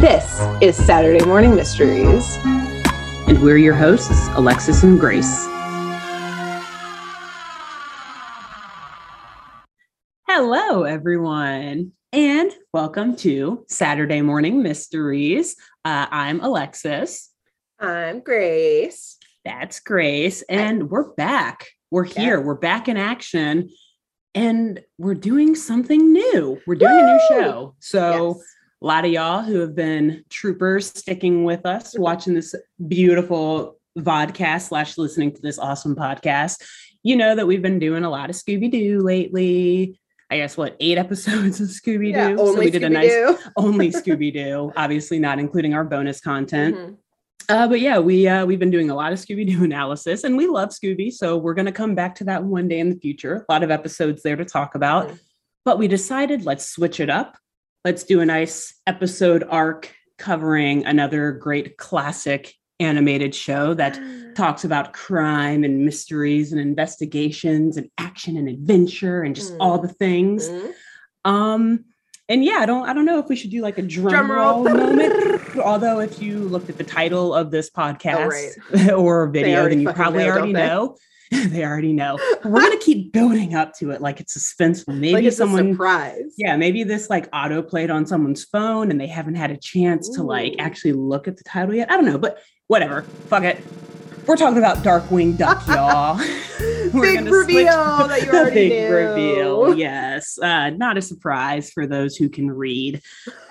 This is Saturday Morning Mysteries. And we're your hosts, Alexis and Grace. Hello, everyone, and welcome to Saturday Morning Mysteries. Uh, I'm Alexis. I'm Grace. That's Grace. And we're back. We're here. Yeah. We're back in action. And we're doing something new. We're doing a new show. So, Yes. A lot of y'all who have been troopers sticking with us, Mhm. watching this beautiful vodcast slash listening to this awesome podcast, you know that we've been doing a lot of Scooby Doo lately. I guess what eight episodes of Scooby Doo. Yeah, only we did a nice Scooby-Doo. only Scooby Doo, obviously not including our bonus content. Mhm. Uh, but yeah, we uh, we've been doing a lot of Scooby Doo analysis, and we love Scooby, so we're going to come back to that one day in the future. A lot of episodes there to talk about, Mhm. but we decided let's switch it up. Let's do a nice episode arc covering another great classic animated show that talks about crime and mysteries and investigations and action and adventure and just Mm. all the things. Mhm. Um, and yeah, I don't I don't know if we should do like a drum, Drum roll. roll moment. Although if you looked at the title of this podcast or video, then you probably know, already know. they already know. But we're gonna keep building up to it like it's suspenseful. Maybe like it's a someone surprise. yeah, maybe this like auto played on someone's phone and they haven't had a chance to like actually look at the title yet. I don't know, but whatever. Fuck it. We're talking about Darkwing Duck, y'all. We're Big reveal that you The already big knew. reveal. Yes. Uh, not a surprise for those who can read.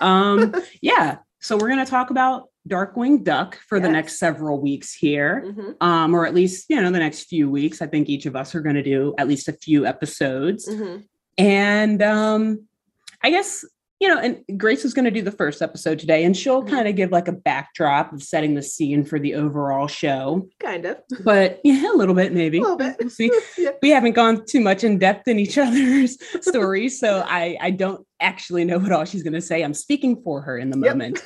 Um, yeah. So we're gonna talk about Darkwing Duck for the next several weeks here. Mhm. Um, or at least, you know, the next few weeks. I think each of us are gonna do at least a few episodes. Mhm. And um, I guess, you know, and Grace is going to do the first episode today, and she'll Mhm. kind of give like a backdrop of setting the scene for the overall show. Kind of. But yeah, a little bit maybe. A little bit. We'll see. Yeah. We haven't gone too much in depth in each other's stories, so I I don't actually know what all she's going to say. I'm speaking for her in the Yep. moment.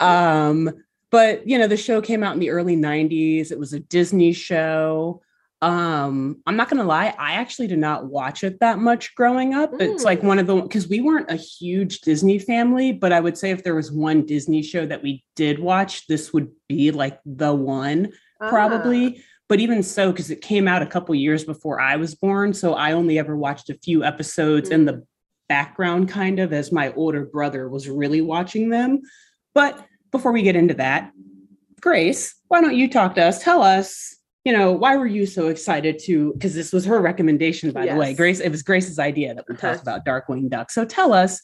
Um, but you know, the show came out in the early 90s. It was a Disney show. Um, I'm not gonna lie, I actually did not watch it that much growing up. It's like Mm. one of the because we weren't a huge Disney family, but I would say if there was one Disney show that we did watch, this would be like the one Ah. probably. But even so, because it came out a couple years before I was born, so I only ever watched a few episodes in Mm. the background, kind of as my older brother was really watching them. But before we get into that, Grace, why don't you talk to us? Tell us, you know, why were you so excited to? Because this was her recommendation, by the way. Grace, it was Grace's idea that we talk Uh-huh. about Darkwing Duck. So tell us,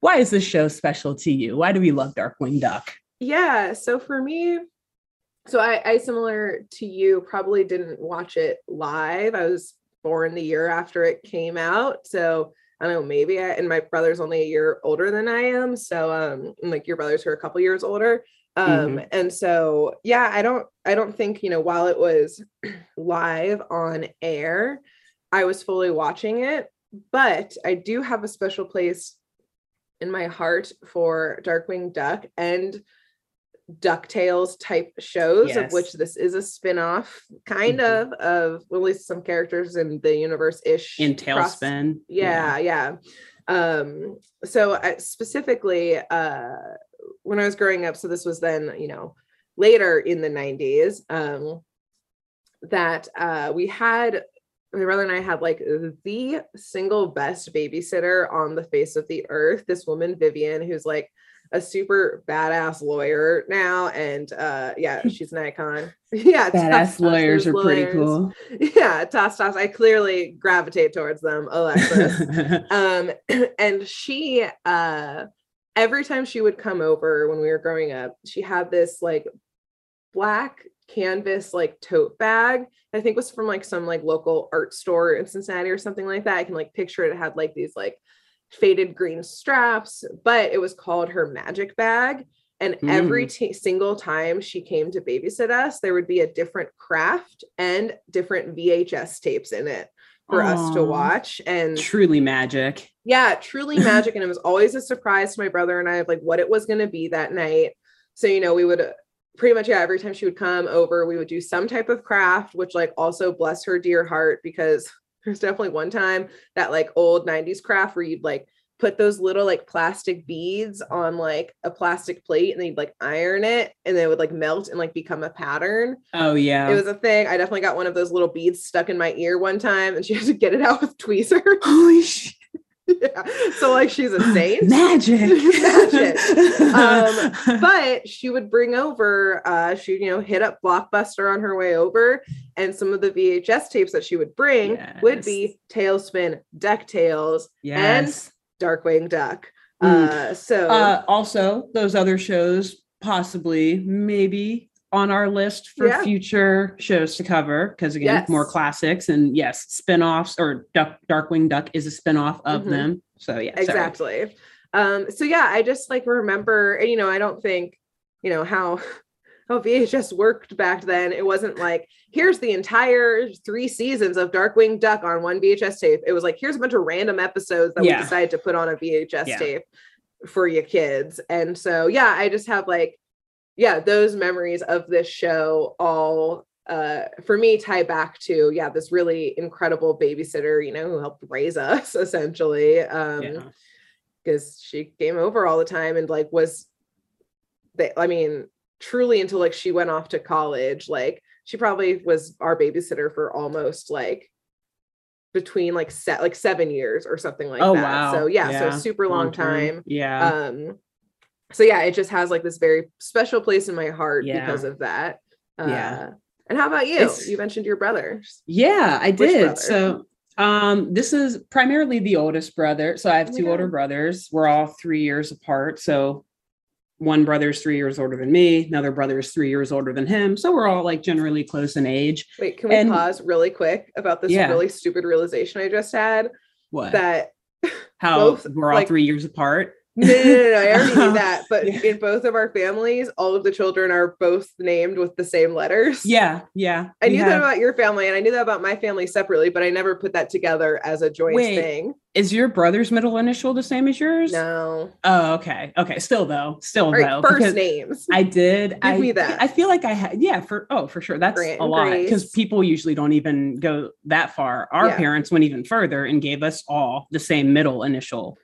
why is this show special to you? Why do we love Darkwing Duck? Yeah. So for me, so I, I similar to you, probably didn't watch it live. I was born the year after it came out. So I don't know, maybe I, and my brother's only a year older than I am. So um like your brothers are a couple years older. Um and so yeah, I don't I don't think, you know, while it was live on air, I was fully watching it, but I do have a special place in my heart for Darkwing Duck and DuckTales type shows, of which this is a spin-off, kind Mhm. of, of at least some characters in the universe ish. In TaleSpin. Yeah, yeah. Um, so I, specifically, uh, when I was growing up, so this was then, you know, later in the 90s, um, that uh, we had my brother and I had like the single best babysitter on the face of the earth. This woman, Vivian, who's like a super badass lawyer now. And uh yeah, she's an icon. yeah. Badass lawyers are tough pretty cool. Yeah, toss toss. I clearly gravitate towards them, Alexis. um and she uh every time she would come over when we were growing up she had this like black canvas like tote bag i think was from like some like local art store in cincinnati or something like that i can like picture it, it had like these like faded green straps but it was called her magic bag. And every t- single time she came to babysit us there would be a different craft and different vhs tapes in it for us to watch. And Truly magic. yeah truly magic. And it was always a surprise to my brother and i of like what it was going to be that night. So you know we would uh, pretty much yeah every time she would come over we would do some type of craft which like also bless her dear heart because there's definitely one time that like old 90s craft where you'd like put those little like plastic beads on like a plastic plate and they'd like iron it and they would like melt and like become a pattern. Oh yeah. It was a thing. I definitely got one of those little beads stuck in my ear one time and she had to get it out with tweezers. Holy shit. yeah. So like she's a saint. Magic. Magic. Um, but she would bring over uh she you know hit up blockbuster on her way over and some of the vhs tapes that she would bring would be TaleSpin ducktales yes. And Darkwing duck Mm. uh so Uh, also, those other shows possibly, maybe on our list for Yeah. future shows to cover. Because again, Yes. more classics and yes, spin-offs or Duck Darkwing Duck is a spin-off of Mhm. them. So yeah, exactly um so yeah i just like remember you know i don't think you know how how vhs worked back then it wasn't like here's the entire three seasons of darkwing duck on one vhs tape it was like here's a bunch of random episodes that Yeah. we decided to put on a vhs Yeah. tape for you kids and so yeah i just have like yeah those memories of this show all uh for me tie back to yeah this really incredible babysitter you know who helped raise us essentially um Yeah. because she came over all the time and like was they i mean truly until like she went off to college like she probably was our babysitter for almost like between like set like seven years or something like Oh that wow. so yeah, so super long term. time Yeah. um so yeah it just has like this very special place in my heart Yeah. because of that uh Yeah. and how about you It's- you mentioned your brothers Yeah, I did. So um this is primarily the oldest brother. So I have two older brothers. We're all 3 years apart. So one brother is 3 years older than me, another brother is 3 years older than him. So we're all like generally close in age. wait can we And- pause really quick about this Yeah. really stupid realization i just had What? that How both, we're all like- 3 years apart. No, no, no, no, I already knew that. But Yeah. in both of our families, all of the children are both named with the same letters. Yeah, yeah. I knew that about your family and I knew that about my family separately, but I never put that together as a joint Wait, thing. Is your brother's middle initial the same as yours? No. Oh, okay. Okay. Still though. Still right, though. first names. I did. Give I, me that. I feel like I had. Yeah. For oh, for sure. That's Grant a lot because people usually don't even go that far. Our Yeah. parents went even further and gave us all the same middle initial.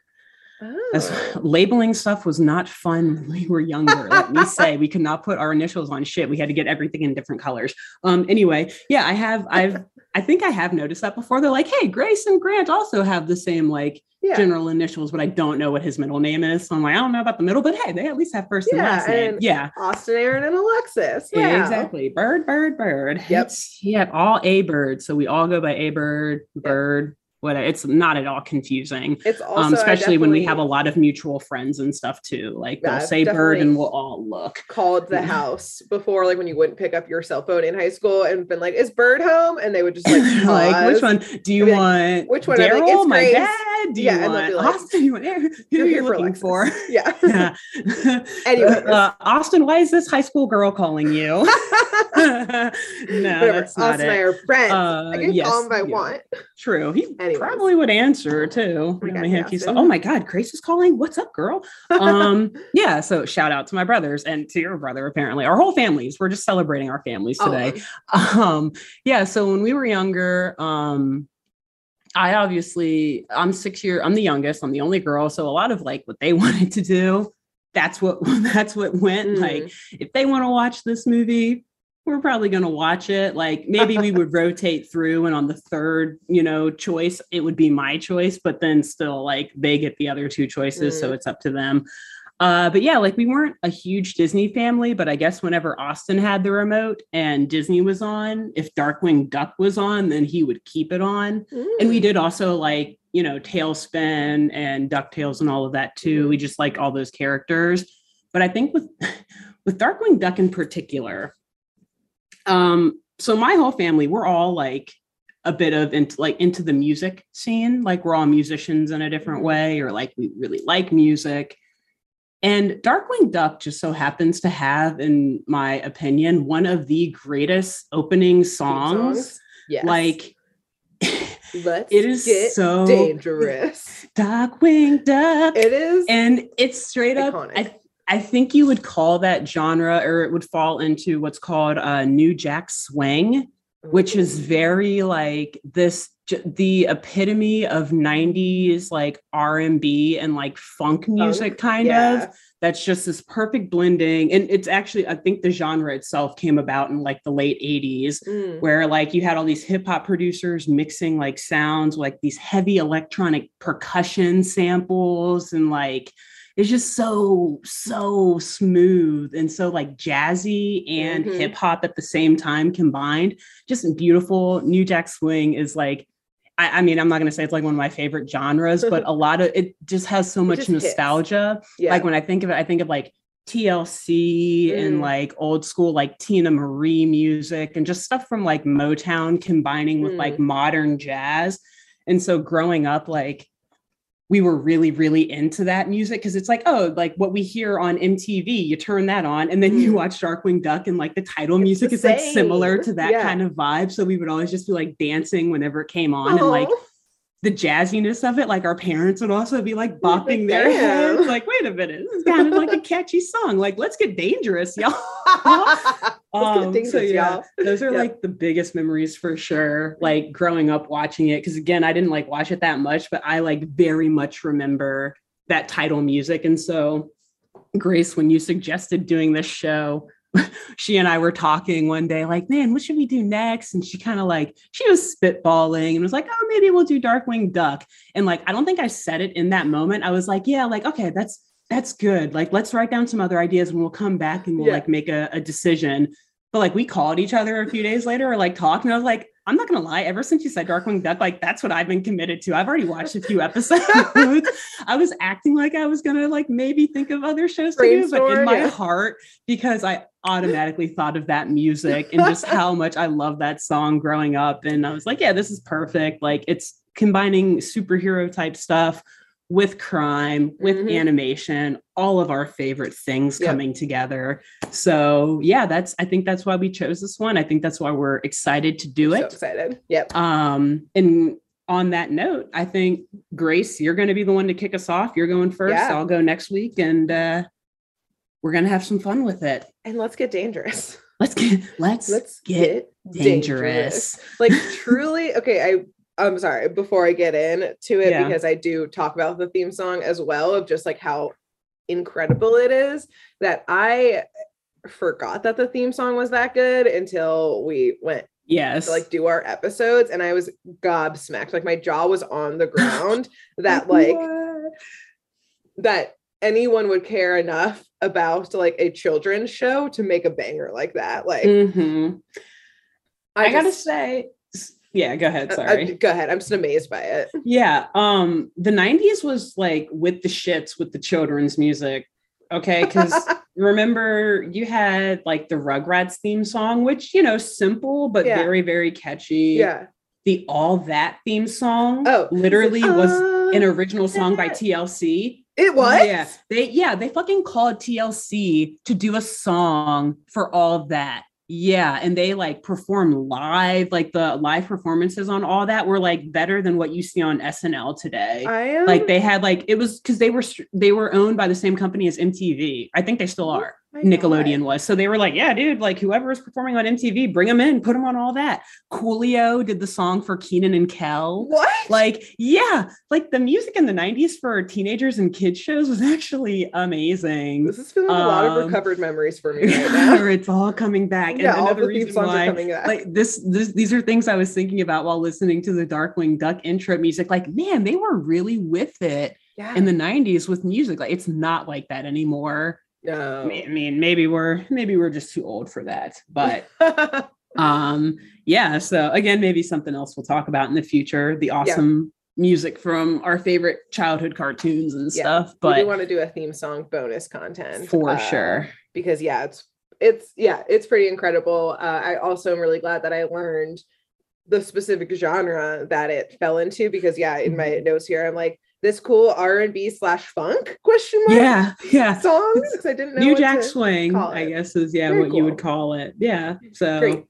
Oh. labeling stuff was not fun when we were younger. let me say, we could not put our initials on shit. We had to get everything in different colors. Um. Anyway, yeah, I have. I've. I think I have noticed that before. They're like, hey, Grace and Grant also have the same like yeah. general initials, but I don't know what his middle name is. So I'm like, I don't know about the middle, but hey, they at least have first and last name. and- Yeah. Austin, Aaron, and Alexis. Yeah, Wow. exactly. Bird, bird, bird. Yep. It's, yeah, all A bird. So we all go by A bird, bird, whatever. It's not at all confusing. It's also um, especially when we have a lot of mutual friends and stuff too. Like Yeah, they'll say bird and we'll all look. called the house before, like when you wouldn't pick up your cell phone in high school and been like, "Is Bird home?" And they would just like, like which one do you Be like, want? "Which one?" I'm like, my Grace." dad? Do Yeah, you they'll want like, Austin? You want Aaron? Who You're you for looking Alexis. for? Yeah. Yeah. Anyways. Uh, Austin, why is this high school girl calling you? no, Whatever. that's not Austin and I are friends. Uh, I can yes, call him if I yeah. want. True. He Anyways. probably would answer too. Oh my God, we have keys- Austin. oh my God, Grace is calling. What's up, girl? Um, yeah. So shout out to my brothers and to your brother, apparently. Our whole families. We're just celebrating our families Oh, today. Um, yeah. So when we were younger, um, I obviously I'm six year, I'm the youngest, I'm the only girl. So a lot of like what they wanted to do, that's what that's what went. Mm. Like if they want to watch this movie, we're probably going to watch it. Like maybe we would rotate through, and on the third, you know, choice, it would be my choice, but then still, like they get the other two choices, so Mm. it's up to them. Uh, but yeah, like we weren't a huge Disney family, but I guess whenever Austin had the remote and Disney was on, if Darkwing Duck was on, then he would keep it on. And we Mm. did also like, you know, TaleSpin and DuckTales and all of that too. We just like all those characters. But I think with with Darkwing Duck in particular, um, so my whole family, we're all like a bit of into like into the music scene. Like we're all musicians in a different Mhm. way, or like we really like music. And Darkwing Duck just so happens to have, in my opinion, one of the greatest opening songs. Yes. Like let's it is so dangerous. Darkwing Duck. It is and it's straight up Iconic. I, I think you would call that genre or it would fall into what's called uh new jack swing which is very like this the epitome of 90s like r&b and like funk music kind Yeah. of that's just this perfect blending and it's actually i think the genre itself came about in like the late 80s Mm. where like you had all these hip hop producers mixing like sounds like these heavy electronic percussion samples and like it's just so so smooth and so like jazzy and Mhm. hip hop at the same time combined just beautiful new jack swing is like I, I mean i'm not going to say it's like one of my favorite genres but a lot of it just has so much nostalgia Yeah. like when I think of it, I think of like TLC and Mm. like old school like Teena Marie music and just stuff from like Motown combining with like Mm. modern jazz. And so growing up, like we were really, really into that music because it's like, oh, like what we hear on MTV, you turn that on and then you Mm. watch Darkwing Duck and like the title It's music the is like similar to that Yeah. kind of vibe. So we would always just be like dancing whenever it came on and like the jazziness of it, like our parents would also be like bopping their heads, like, wait a minute, this is kind of like a catchy song. Like, let's get dangerous, y'all. Um, so yeah, those are Yep. like the biggest memories for sure. Like growing up watching it, because again, I didn't like watch it that much, but I like very much remember that title music. And so, Grace, when you suggested doing this show, she and I were talking one day, like, man, what should we do next? And she kind of like, she was spitballing and was like, oh, maybe we'll do Darkwing Duck. And like, I don't think I said it in that moment. I was like, yeah, like, okay, that's that's good. Like, let's write down some other ideas and we'll come back and we'll Yeah. like make a, a decision. But like we called each other a few days later or like talked, and I was like, I'm not gonna lie, ever since you said Darkwing Duck, like that's what I've been committed to. I've already watched a few episodes. I was acting like I was gonna like maybe think of other shows to do, but in my yeah. heart, because I automatically thought of that music and just how much I love that song growing up. And I was like, yeah, this is perfect. Like it's combining superhero type stuff with crime, with Mhm. animation, all of our favorite things Yep. coming together. So yeah, that's I think that's why we chose this one. I think that's why we're excited to do it. So it. excited. Yep. Um, and on that note, I think Grace, you're going to be the one to kick us off. You're going first. Yeah. I'll go next week, and uh, we're going to have some fun with it. And let's get dangerous. Let's get let's, Let's get, get, dangerous. Like truly, okay, I I'm sorry, before I get in to it, Yeah. because I do talk about the theme song as well, of just like how incredible it is that I forgot that the theme song was that good until we went Yes. to like do our episodes and I was gobsmacked. Like my jaw was on the ground that like that anyone would care enough about like a children's show to make a banger like that. Like Mhm. I, gotta say, yeah. Go ahead. I- I- Sorry. go ahead. I'm just amazed by it. Yeah. Um, the 90s was like with the shits with the children's music. Okay. Because remember you had like the Rugrats theme song, which, you know, simple, but Yeah. very, very catchy. yeah. The All That theme song Oh, literally was an Uh, original song by TLC. It was. Yeah. They yeah, they fucking called TLC to do a song for all that. Yeah, and they like perform live, like the live performances on all that were like better than what you see on SNL today. I am like they had like it was because they were they were owned by the same company as MTV. I think they still are. My Nickelodeon God. was. So they were like, yeah, dude, like whoever is performing on MTV, bring them in, put them on all that. Coolio did the song for Kenan and Kel. What? Like, yeah, like the music in the 90s for teenagers and kids shows was actually amazing. this is feeling a lot of um, recovered memories for me right now. it's all coming back. yeah, and all another the reason why are coming back. like this, this these are things I was thinking about while listening to the Darkwing Duck intro music. Like, man, they were really with it yeah. in the 90s with music. Like it's not like that anymore. No. I mean, maybe we're maybe we're just too old for that. But um yeah so again maybe something else we'll talk about in the future the awesome music from our favorite childhood cartoons and Yeah, stuff But we want to do a theme song bonus content for uh, sure because yeah, it's it's yeah, it's pretty incredible. Uh, I also am really glad that I learned the specific genre that it fell into because yeah, in my Mhm. notes here, I'm like this cool R and B slash funk question mark yeah yeah songs because I didn't know new jack swing i guess is yeah Very what you would call it yeah so Great.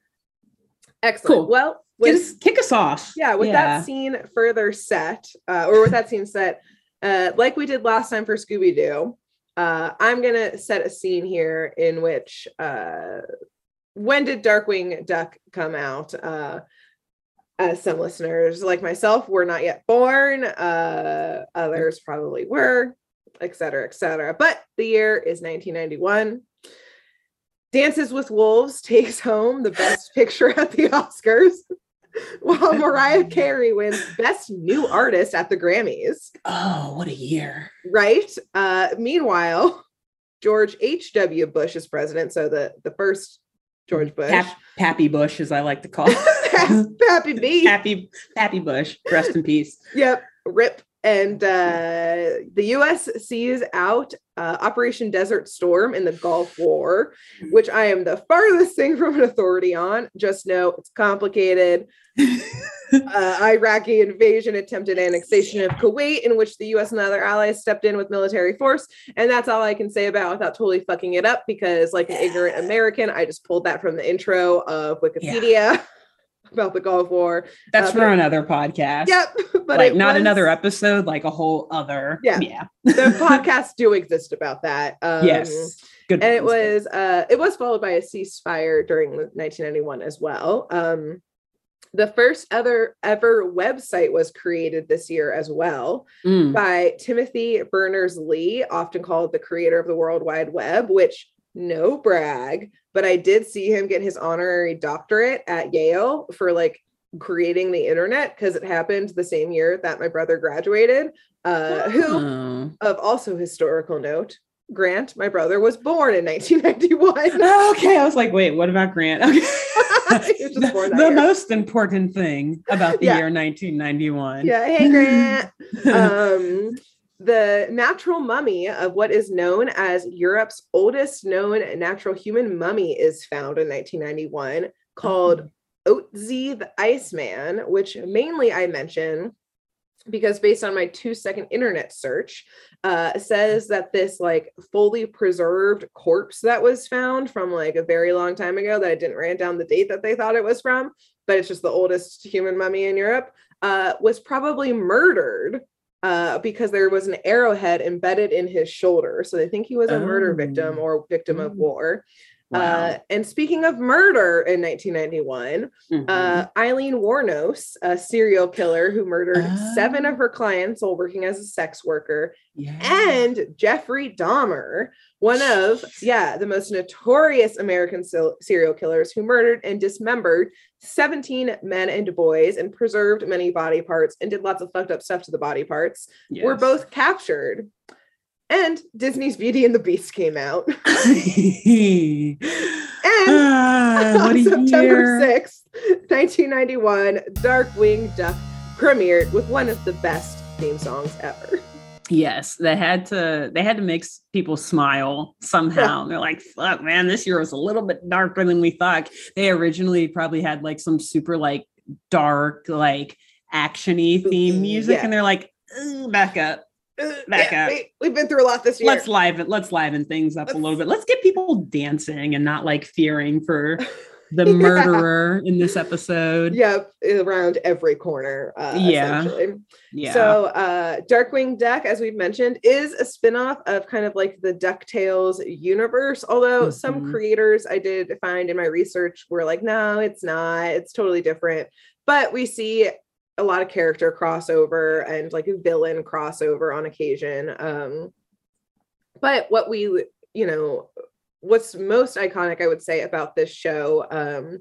Excellent. Cool. Well, with us, kick us off yeah with that scene further set uh, or with that scene set uh, like we did last time for scooby-doo uh, i'm gonna set a scene here in which uh, when did Darkwing Duck come out? Uh, as some listeners like myself were not yet born, uh, others probably were, et cetera, et cetera. But the year is 1991. Dances with Wolves takes home the best picture at the Oscars, while Mariah Carey wins Best New Artist at the Grammys. Oh, what a year. Right. Uh, meanwhile, George H.W. Bush is president. So the, the first George Bush. Pap- Pappy Bush, as I like to call Pappy B. Pappy Pappy Bush. Rest in peace. Yep. Rip. And uh, the US sees out uh, Operation Desert Storm in the Gulf War, which I am the farthest thing from an authority on. Just know it's complicated. uh, Iraqi invasion, attempted annexation of Kuwait, in which the US and other allies stepped in with military force. And that's all I can say about without totally fucking it up because, like an ignorant American, I just pulled that from the intro of Wikipedia. About the Gulf War. That's Uh, for but- another podcast. Yep. But like not was- another episode, like a whole other. Yeah. Yeah. the podcasts do exist about that. Um, yes. Good. and it was uh it was followed by a ceasefire during 1991 as well um the first other ever website was created this year as well Mm. by timothy berners-lee often called the creator of the world wide web which no brag but i did see him get his honorary doctorate at yale for like creating the internet because it happened the same year that my brother graduated uh who Oh. of also historical note, Grant, my brother, was born in 1991. Oh, okay. I was like, wait, what about Grant? Okay. He was just born the most important thing about the Yeah. year 1991. yeah, hey Grant. um, the natural mummy of what is known as Europe's oldest known natural human mummy is found in 1991, called Otzi the Iceman, which mainly I mention because based on my two second internet search uh says that this like fully preserved corpse that was found from like a very long time ago that i didn't write down the date that they thought it was from but it's just the oldest human mummy in europe uh was probably murdered uh because there was an arrowhead embedded in his shoulder so they think he was a murder victim Oh. or victim of Mm. war Wow. uh and speaking of murder in 1991 Mhm. uh, Aileen Wuornos, a serial killer who murdered seven of Oh. her clients while working as a sex worker, yeah. and Jeffrey Dahmer, one of, yeah, the most notorious American serial killers who murdered and dismembered 17 men and boys and preserved many body parts and did lots of fucked up stuff to the body parts, were both captured. And Disney's Beauty and the Beast came out. And Ah, on September 6th, 1991, Darkwing Duck premiered with one of the best theme songs ever. Yes, they had to they had to make people smile somehow. They're like, fuck, man, this year was a little bit darker than we thought. They originally probably had like some super like dark, like actiony theme music, yeah. and they're like, back up. Back yeah, up. we, we've been through a lot this year. Let's liven let's liven things up a little bit. Let's get people dancing and not like fearing for the Yeah. murderer in this episode. Yep, around every corner. Uh, Yeah. essentially. Yeah. So, uh, Darkwing Duck, as we've mentioned, is a spin-off of kind of like the DuckTales universe. Although some Mhm. creators I did find in my research were like, no, it's not. It's totally different. But we see a lot of character crossover and like a villain crossover on occasion. Um, but what we, you know, what's most iconic, I would say, about this show um,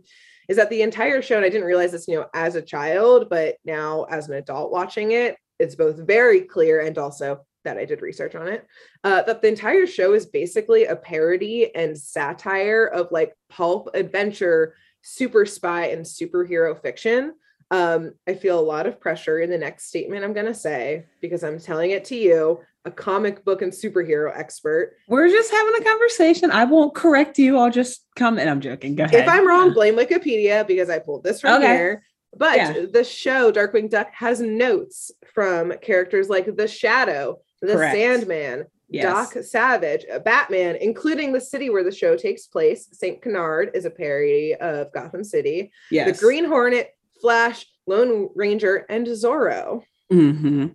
is that the entire show, and I didn't realize this, you know, as a child, but now as an adult watching it, it's both very clear and also that I did research on it, uh, that the entire show is basically a parody and satire of like pulp adventure, super spy, and superhero fiction. Um, I feel a lot of pressure in the next statement I'm going to say because I'm telling it to you, a comic book and superhero expert. We're just having a conversation. I won't correct you. I'll just come and I'm joking. Go ahead. If I'm wrong, blame Wikipedia because I pulled this from Okay. here. But Yeah. the show Darkwing Duck has notes from characters like the Shadow, the Correct. Sandman, Yes. Doc Savage, uh, Batman, including the city where the show takes place. St. Canard is a parody of Gotham City. yes. The Green Hornet, Flash, Lone Ranger, and Zorro. hmm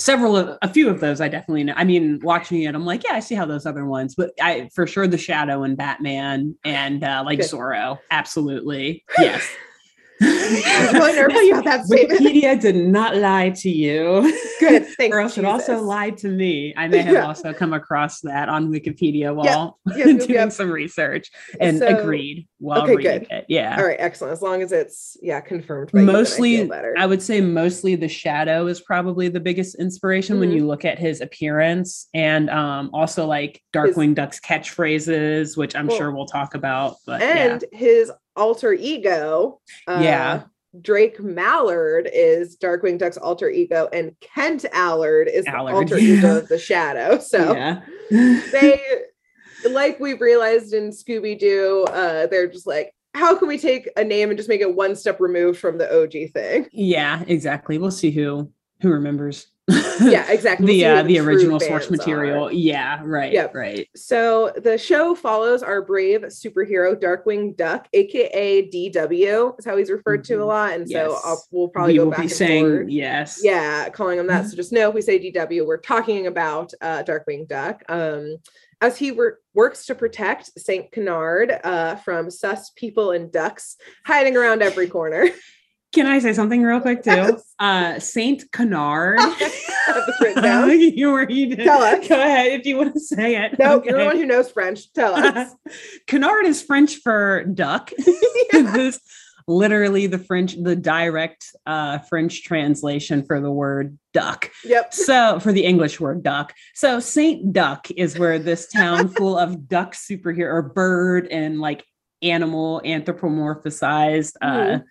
several of a few of those I definitely know. I mean, watching it, I'm like, yeah, I see how those other ones, but I for sure the Shadow and Batman and uh, like Good. Zorro, absolutely, yes. I was really nervous about that statement. Wikipedia did not lie to you. Good. Thanks. or else it also lied to me. I may have Yeah. also come across that on Wikipedia while Yep, yep, doing yep. some research and So- agreed while Okay, reading good. it. Yeah. All right, excellent. As long as it's yeah confirmed. By you, I mostly. I would say mostly the shadow is probably the biggest inspiration when Mhm. you look at his appearance and um also like Darkwing Duck's catchphrases, which I'm Well, sure we'll talk about. But and his alter ego. Uh, Yeah. Drake Mallard is Darkwing Duck's alter ego, and Kent Allard is Allard, the alter yeah. ego of the Shadow. So yeah. they, like we've realized in Scooby Doo, uh, they're just like, how can we take a name and just make it one step removed from the OG thing? yeah, exactly. We'll see who who remembers. Yeah, exactly. The uh, the original source material. are. Yeah, right. Yep. Right. So the show follows our brave superhero Darkwing Duck, aka DW, is how he's referred to a Mhm. lot, and so I'll, we'll probably we go will back be and saying forth. yes. Yeah, calling him that. So just know if we say DW, we're talking about uh, Darkwing Duck. Um, as he wor- works to protect Saint Canard uh, from sus people and ducks hiding around every corner. Can I say something real quick too? Yes. Uh Saint Canard. I have this written down. you were you did. Tell us. Go ahead if you want to say it. No, you're the one who knows French. Tell us. Canard is French for duck. this literally the French, the direct uh French translation for the word duck. yep. So for the English word duck. So Saint Duck is where this town full of duck superhero or bird and like animal anthropomorphized uh Mhm.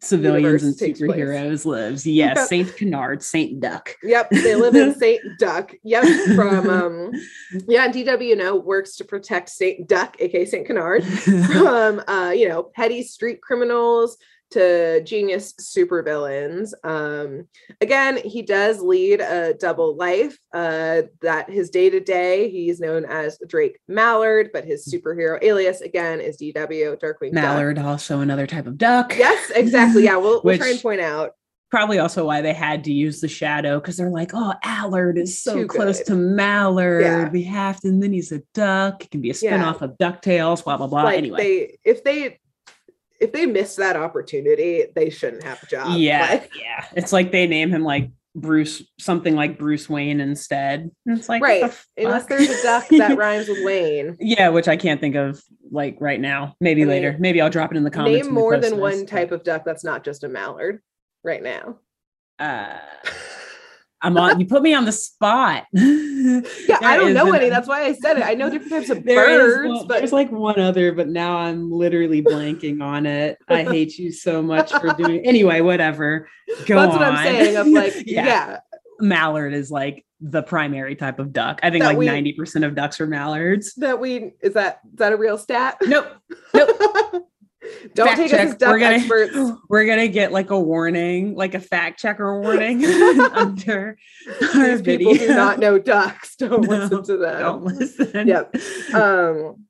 Civilians and superheroes lives. Yes, Yep. Saint Canard, Saint Duck. Yep, they live in Saint Duck. Yep, from um, yeah, DW know works to protect Saint Duck, aka Saint Canard, from uh, you know, petty street criminals to genius supervillains. Um, again, he does lead a double life. Uh, that his day to day, he's known as Drake Mallard, but his superhero alias again is DW Darkwing Duck. Mallard, also another type of duck. Yes, exactly. Yeah, we'll, we'll try and point out. Probably also why they had to use the shadow because they're like, oh, Allard is so Too close good. to Mallard. Yeah. We have to, and then he's a duck. It can be a Yeah. spinoff of DuckTales, blah, blah, blah. like anyway. they if they if they miss that opportunity they shouldn't have a job yeah. Like, yeah. It's like they name him like Bruce, something like Bruce Wayne instead. And it's like, right the unless there's a duck that rhymes with wayne Yeah, which I can't think of like right now. Maybe I mean, later. Maybe I'll drop it in the comments. name more than one type of duck that's not just a mallard right now Uh, I'm on. You put me on the spot. yeah i don't know an- any that's why i said it i know different types of birds one- but there's like one other, but now I'm literally blanking on it. I hate you so much for doing. Anyway, whatever. Go that's what i'm saying I'm like yeah. yeah, mallard is like the primary type of duck. I think That like ninety percent of ducks are mallards. that we is that is that a real stat Nope. Nope. don't Fact take check. us as duck We're gonna- experts We're gonna get like a warning, like a fact checker warning under our these people video. do not know ducks don't No, listen to them Don't listen. Yep. um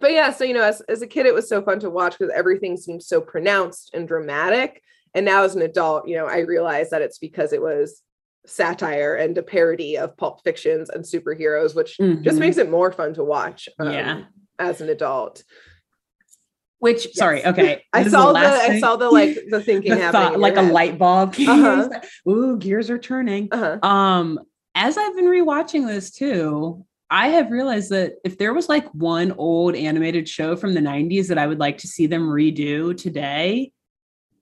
but yeah so you know as, as a kid it was so fun to watch because everything seemed so pronounced and dramatic and now as an adult you know i realize that it's because it was satire and a parody of pulp fictions and superheroes which just Mhm. makes it more fun to watch um, Yeah. as an adult Which, sorry, okay. i saw the, last i saw the like the thinking The thought, like a head. light bulb. Uh-huh. Ooh, gears are turning. uh-huh Um, as I've been rewatching this too, I have realized that if there was like one old animated show from the 90s that I would like to see them redo today,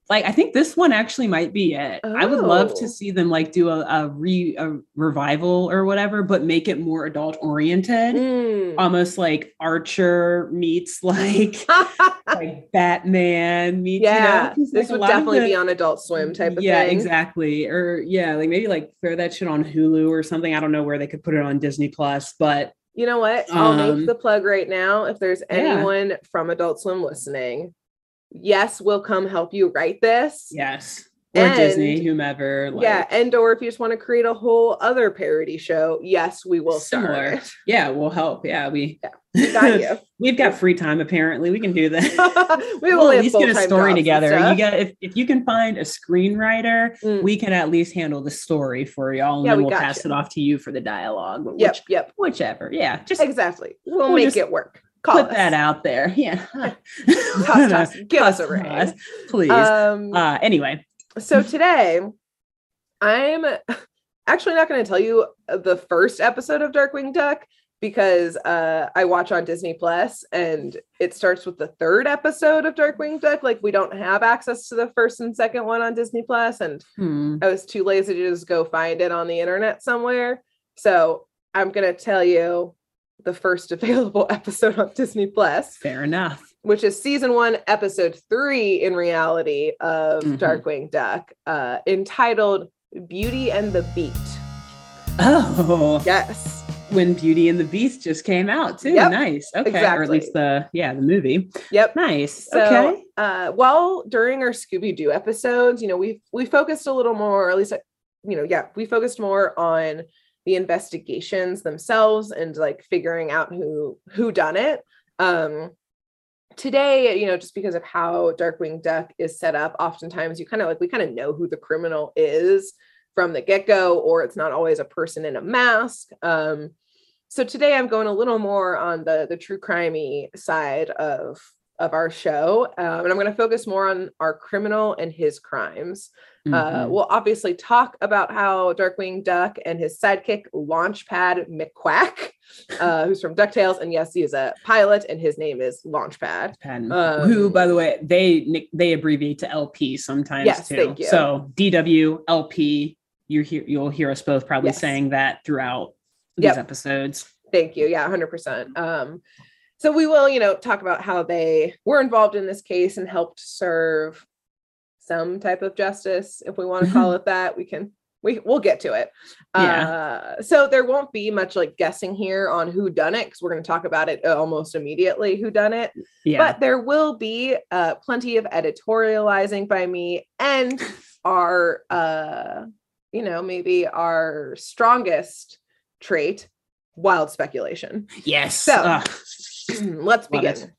like I think this one actually might be it. I would love to Oh. see them like do a, a re a revival or whatever, but make it more adult oriented. Mm. Almost like Archer meets like like Batman meets yeah you know? this like, would definitely the- be on adult swim type of yeah, thing exactly. Or yeah, like maybe like throw that shit on Hulu or something. I don't know where they could put it on Disney Plus, but You know what? I'll Um, make the plug right now. If there's Yeah. anyone from Adult Swim listening, yes, we'll come help you write this. yes, or And- Disney, whomever. Like, yeah, and or if you just want to create a whole other parody show, yes, we will Similar. start yeah, we'll help. Yeah, we We got you. we've got free time. Apparently, we can do that. we we'll at least get a story together. You Got, if, if you can find a screenwriter, Mm. we can at least handle the story for y'all, and Yeah, then we we'll pass you. it off to you for the dialogue. Which, yep, yep, whichever. Yeah, just exactly. We'll, We'll make just it work. Call put us. that out there. Yeah, Toss, toss. Give us a Toss, ring. toss, please. Um, uh, anyway, so today i'm actually not going to tell you the first episode of darkwing duck because uh, i watch on disney plus and it starts with the third episode of darkwing duck like we don't have access to the first and second one on disney plus and hmm, i was too lazy to just go find it on the internet somewhere so i'm going to tell you the first available episode on disney plus fair enough. which is season one, episode three in reality of Mhm. Darkwing Duck, uh, entitled Beauty and the Beet. Oh, Yes. when Beauty and the Beast just came out too. Yep, nice. Okay, or at least the yeah the movie. Yep. Nice. So, okay. uh, while during our Scooby Doo episodes, you know, we we focused a little more, or at least, you know, yeah, we focused more on the investigations themselves and like figuring out who who done it. Um, today, you know, just because of how Darkwing Duck is set up, oftentimes you kind of like we kind of know who the criminal is from the get go, or it's not always a person in a mask. Um, so today I'm going a little more on the the true crimey side of of our show, um, and I'm going to focus more on our criminal and his crimes. Uh, Mhm. we'll obviously talk about how Darkwing Duck and his sidekick Launchpad McQuack, uh, who's from Ducktales, and yes, he is a pilot, and his name is Launchpad. Um, who, by the way, they they abbreviate to LP sometimes Yes, too. So DW LP, you hear you'll hear us both probably Yes. saying that throughout these Yep. episodes. Thank you. Yeah, 100%. Um, so we will, you know, talk about how they were involved in this case and helped serve some type of justice, if we want to call it that. We can we we'll get to it. Uh, so there won't be much like guessing here on who done it because we're going to talk about it uh, almost immediately who done it. Yeah. But there will be uh, plenty of editorializing by me and our, uh, you know, maybe our strongest trait, wild speculation. yes. So, Ugh. Let's Love begin. it.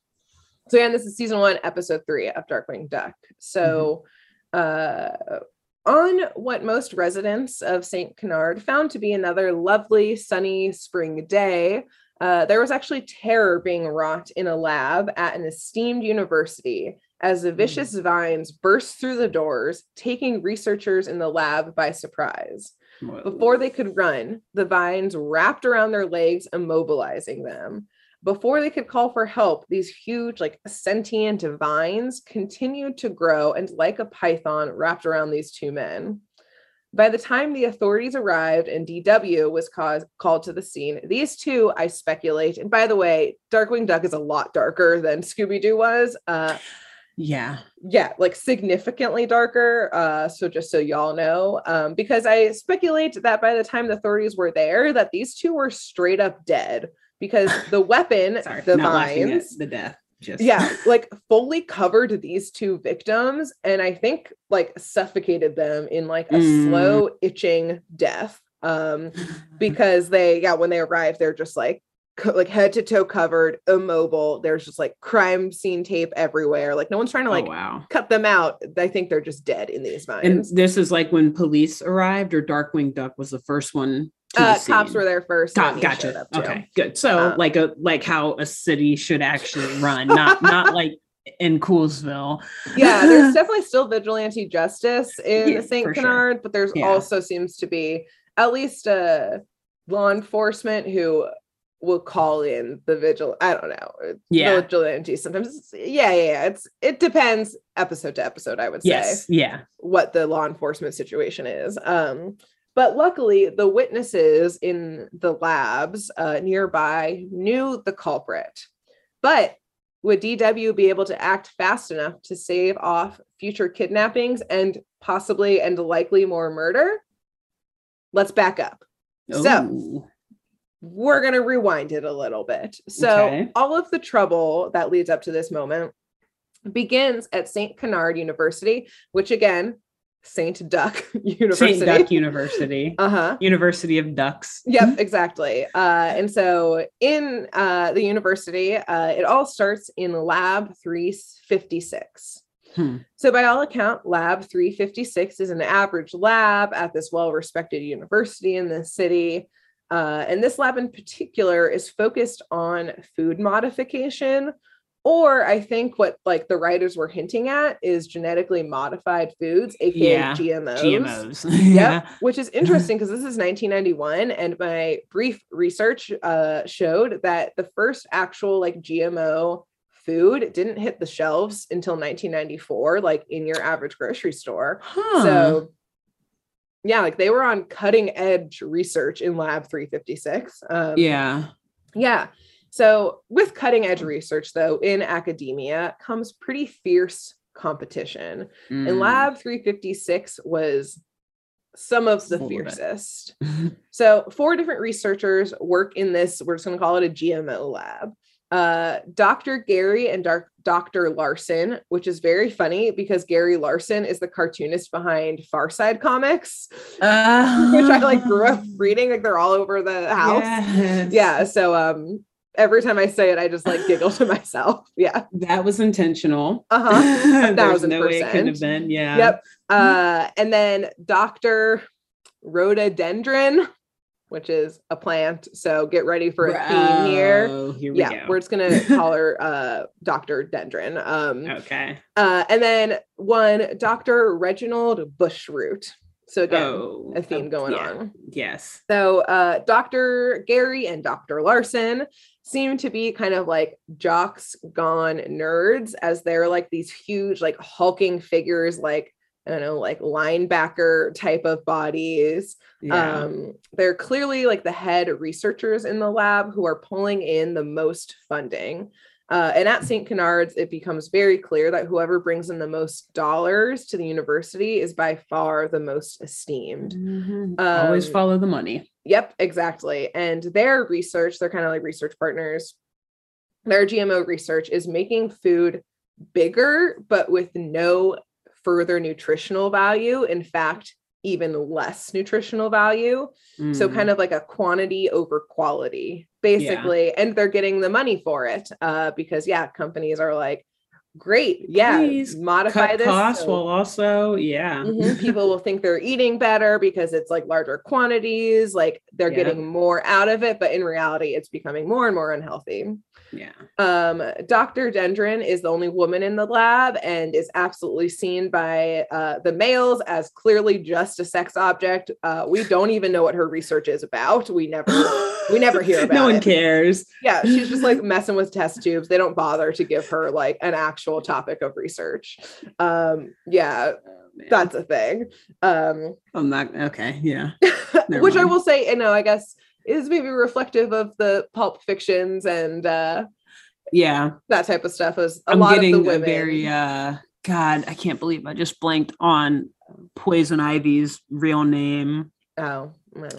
So, again, this is season one, episode three of Darkwing Duck. So, uh, on what most residents of St. Canard found to be another lovely, sunny spring day, uh, there was actually terror being wrought in a lab at an esteemed university as the vicious vines burst through the doors, taking researchers in the lab by surprise. Before they could run, the vines wrapped around their legs, immobilizing them. Before they could call for help, these huge, like sentient vines continued to grow and, like a python, wrapped around these two men. By the time the authorities arrived and DW was caused, called to the scene, these two, I speculate, and by the way, Darkwing Duck is a lot darker than Scooby Doo was. Uh, yeah. yeah like significantly darker uh so just so y'all know um because i speculate that by the time the authorities were there that these two were straight up dead because the weapon Sorry. the vines the death. Just yeah like fully covered these two victims and i think like suffocated them in like a Mm. slow itching death um because they yeah when they arrived they're just like co- like head to toe covered immobile there's just like crime scene tape everywhere like no one's trying to like oh, wow. cut them out i think they're just dead in these vines. And this is like when police arrived, or Darkwing Duck was the first one. Uh the cops were there first then gotcha. Okay, good. So Um, like a like how a city should actually run, not not like in Coolsville. yeah there's definitely still vigilante justice in Yeah, the st for sure. canard but there's Yeah. also seems to be at least a law enforcement who will call in the vigil i don't know uh, Yeah. vigilante sometimes yeah yeah yeah it's it depends episode to episode i would say Yes. Yeah. what the law enforcement situation is. Um, but luckily, the witnesses in the labs uh, nearby knew the culprit. But would DW be able to act fast enough to save off future kidnappings and possibly and likely more murder? Let's back up. So, we're going to rewind it a little bit. So, Okay. all of the trouble that leads up to this moment begins at St. Canard University, which again, Saint Duck University. Saint Duck University. Uh huh. University of Ducks. Yep, exactly. Uh, and so in uh, the university, uh, it all starts in Lab 356. Hmm. So, by all account, Lab 356 is an average lab at this well respected university in the city. Uh, and this lab in particular is focused on food modification, or I think what like the writers were hinting at is genetically modified foods, aka Yeah, GMOs. GMOs. Yep, which is interesting because this is 1991, and my brief research uh, showed that the first actual like GMO food didn't hit the shelves until 1994, like in your average grocery store. Huh. So, yeah, like they were on cutting edge research in Lab 356. Um, yeah. yeah. So, with cutting edge research, though, in academia comes pretty fierce competition. And Mm. Lab 356 was some of the Full of it. fiercest. So, four different researchers work in this, we're just going to call it a GMO lab. Uh, Dr. Gary and Dar- Dr. Larson, which is very funny because Gary Larson is the cartoonist behind Far Side Comics, Uh, which I like grew up reading. Like they're all over the house. Yes. Yeah. So, um, every time I say it, I just like giggle to myself. Yeah. That was intentional. Uh-huh. There's thousand no way it couldn't have been. Yeah. Yep. Uh, and then Dr. Rhododendron, which is a plant. So get ready for a theme here. Oh, Here we Yeah, go. we're just gonna call her uh, Dr. Dendron. Um, okay. uh, and then one Dr. Reginald Bushroot. So again, Oh, a theme oh, going yeah. on. Yes. So uh, Dr. Gary and Dr. Larson seem to be kind of like jocks gone nerds, as they're like these huge, like hulking figures, like I don't know, like linebacker type of bodies. Yeah. Um, they're clearly like the head researchers in the lab who are pulling in the most funding. Uh, and at St. Canard's, it becomes very clear that whoever brings in the most dollars to the university is by far the most esteemed. Mhm. Always um, follow the money. Yep, exactly. And their research, they're kind of like research partners. Their GMO research is making food bigger, but with no further nutritional value. In fact, even less nutritional value. So, Mm. kind of like a quantity over quality, basically. And they're getting the money for it uh, because, yeah, companies are like, great, yeah, Please modify cut this. costs so- while also, yeah. Mhm. People will think they're eating better because it's like larger quantities, like they're Yeah. getting more out of it, but in reality, it's becoming more and more unhealthy. Yeah. Um, Dr. Dendron is the only woman in the lab and is absolutely seen by uh, the males as clearly just a sex object. Uh, we don't even know what her research is about. We never, we never hear about no one it. cares. yeah, she's just like messing with test tubes. They don't bother to give her like an actual topic of research. Um, yeah, Oh, that's a thing. Um, I'm not okay. Yeah. Which I will say, you know, I guess is maybe reflective of the pulp fictions and uh, Yeah. that type of stuff. Is a I'm lot getting of the women, very uh God, I can't believe I just blanked on Poison Ivy's real name. oh,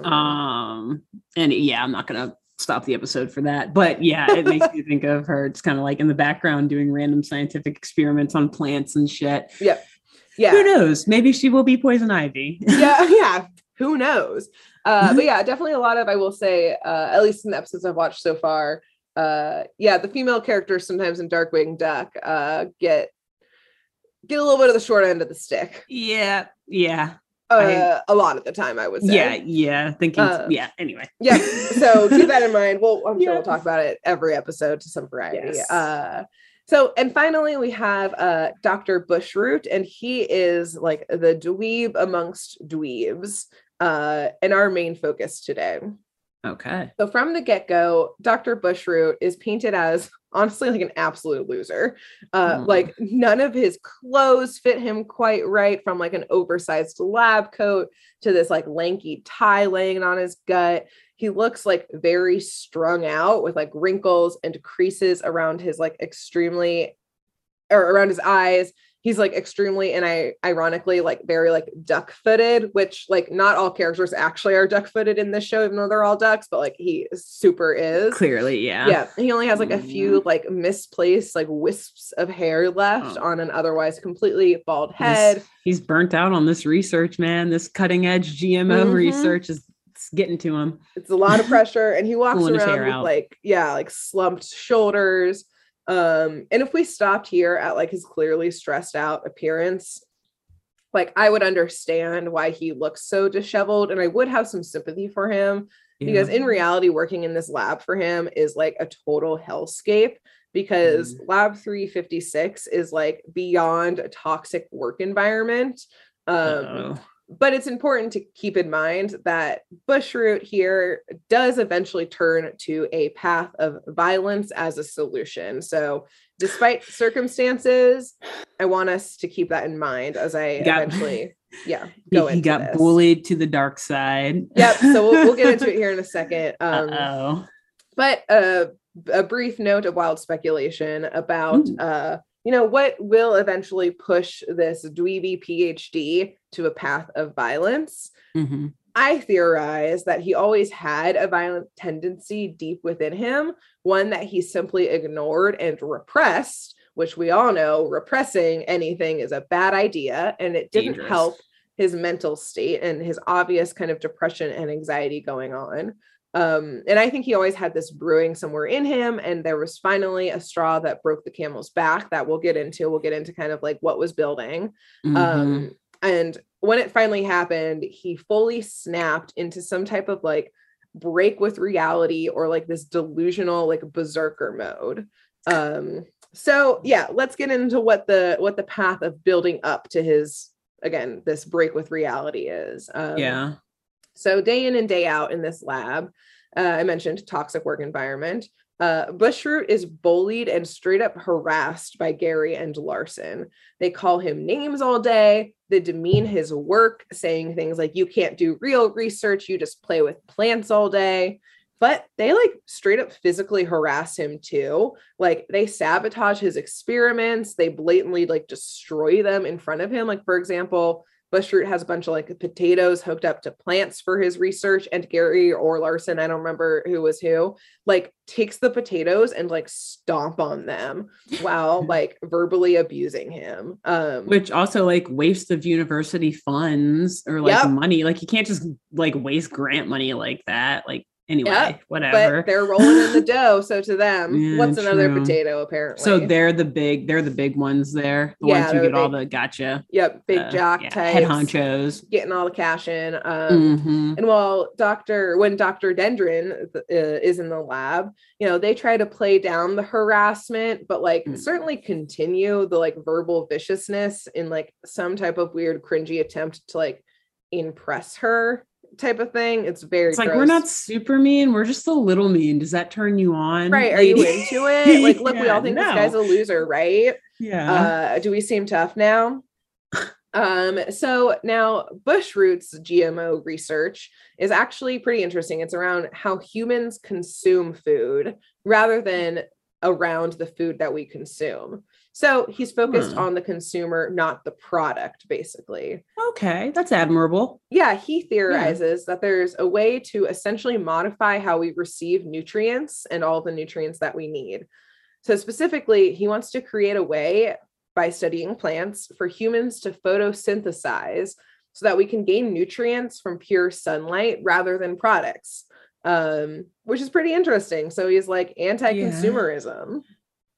Um and yeah, I'm not gonna stop the episode for that. But yeah, it makes me think of her. It's kind of like in the background doing random scientific experiments on plants and shit. Who yeah, Who knows? Maybe she will be Poison Ivy. yeah, yeah. Who knows? Uh, but yeah, definitely a lot of I will say, uh, at least in the episodes I've watched so far. Uh, yeah, the female characters sometimes in Darkwing Duck uh, get get a little bit of the short end of the stick. yeah. Yeah. Uh, a lot of the time, I would say. Yeah. Yeah. Thinking Uh, yeah. Anyway. yeah so keep that in mind well i'm sure Yeah. we'll talk about it every episode to some variety Yes. uh so and finally we have uh dr bushroot and he is like the dweeb amongst dweebs uh and our main focus today Okay. so from the get-go dr bushroot is painted as honestly like an absolute loser uh Mm. like none of his clothes fit him quite right from like an oversized lab coat to this like lanky tie laying on his gut he looks like very strung out with like wrinkles and creases around his like extremely or around his eyes he's like extremely and I ironically like very like duck footed, which like not all characters actually are duck footed in this show, even though they're all ducks, but like he super is. Clearly, yeah. Yeah. He only has like a few Mm. like misplaced like wisps of hair left Oh. on an otherwise completely bald head. He's, he's burnt out on this research, man. This cutting edge GMO Mhm. research is it's getting to him. It's a lot of pressure, and he walks around with out. like yeah, like slumped shoulders. Um, and if we stopped here at like his clearly stressed out appearance, like I would understand why he looks so disheveled, and I would have some sympathy for him because in reality, working in this lab for him is like a total hellscape because Mm. lab 356 is like beyond a toxic work environment. Um. But it's important to keep in mind that Bushroot here does eventually turn to a path of violence as a solution. So, despite circumstances, I want us to keep that in mind as I Got- eventually, yeah, go he into got this. bullied to the dark side. Yep. So we'll, we'll get into it here in a second. Um, oh. but uh, a brief note of wild speculation about Ooh. uh, you know what will eventually push this dweeby phd to a path of violence? Hmm i theorize that he always had a violent tendency deep within him one that he simply ignored and repressed which we all know repressing anything is a bad idea and it didn't Dangerous. help his mental state and his obvious kind of depression and anxiety going on um, and I think he always had this brewing somewhere in him, and there was finally a straw that broke the camel's back that we'll get into. We'll get into kind of like what was building. Mm-hmm. Um, and when it finally happened, he fully snapped into some type of like break with reality or like this delusional like berserker mode. Um, so yeah, let's get into what the what the path of building up to his again this break with reality is. Um, yeah. So day in and day out in this lab, uh, I mentioned toxic work environment. Uh, Bushroot is bullied and straight up harassed by Gary and Larson. They call him names all day. They demean his work, saying things like, You can't do real research. You just play with plants all day. But they like straight up physically harass him too. Like they sabotage his experiments. They blatantly like destroy them in front of him. Like, for example, Bushroot has a bunch of like potatoes hooked up to plants for his research, and Gary or Larson, I don't remember who was who, like takes the potatoes and like stomp on them while like verbally abusing him. Um, Which also like waste of university funds or like Yep. money. Like you can't just like waste grant money like that. Like anyway, Yep, whatever. but they're rolling in the dough. So to them, Yeah, what's another true. potato? Apparently, so they're the big, they're the big ones there. The Yeah, ones who get all the gotcha. yep, big uh, jock yeah, types, head honchos. getting all the cash in. Um, Mhm. And while Dr. when Dr. Dendron uh, is in the lab, you know, they try to play down the harassment, but like Mm. certainly continue the like verbal viciousness in like some type of weird cringy attempt to like impress her type of thing. It's very It's like we're not super mean, we're just a little mean. Does that turn you on? right. Are you into it? Like, look, we all think this guy's a loser, right? Yeah. uh do we seem tough now um so now bushroot's gmo research is actually pretty interesting it's around how humans consume food rather than around the food that we consume so he's focused Hmm. on the consumer not the product basically. Okay, that's admirable. yeah he theorizes that there's a way to essentially modify how we receive nutrients and all the nutrients that we need. So specifically he wants to create a way by studying plants for humans to photosynthesize so that we can gain nutrients from pure sunlight rather than products um which is pretty interesting. So he's like anti-consumerism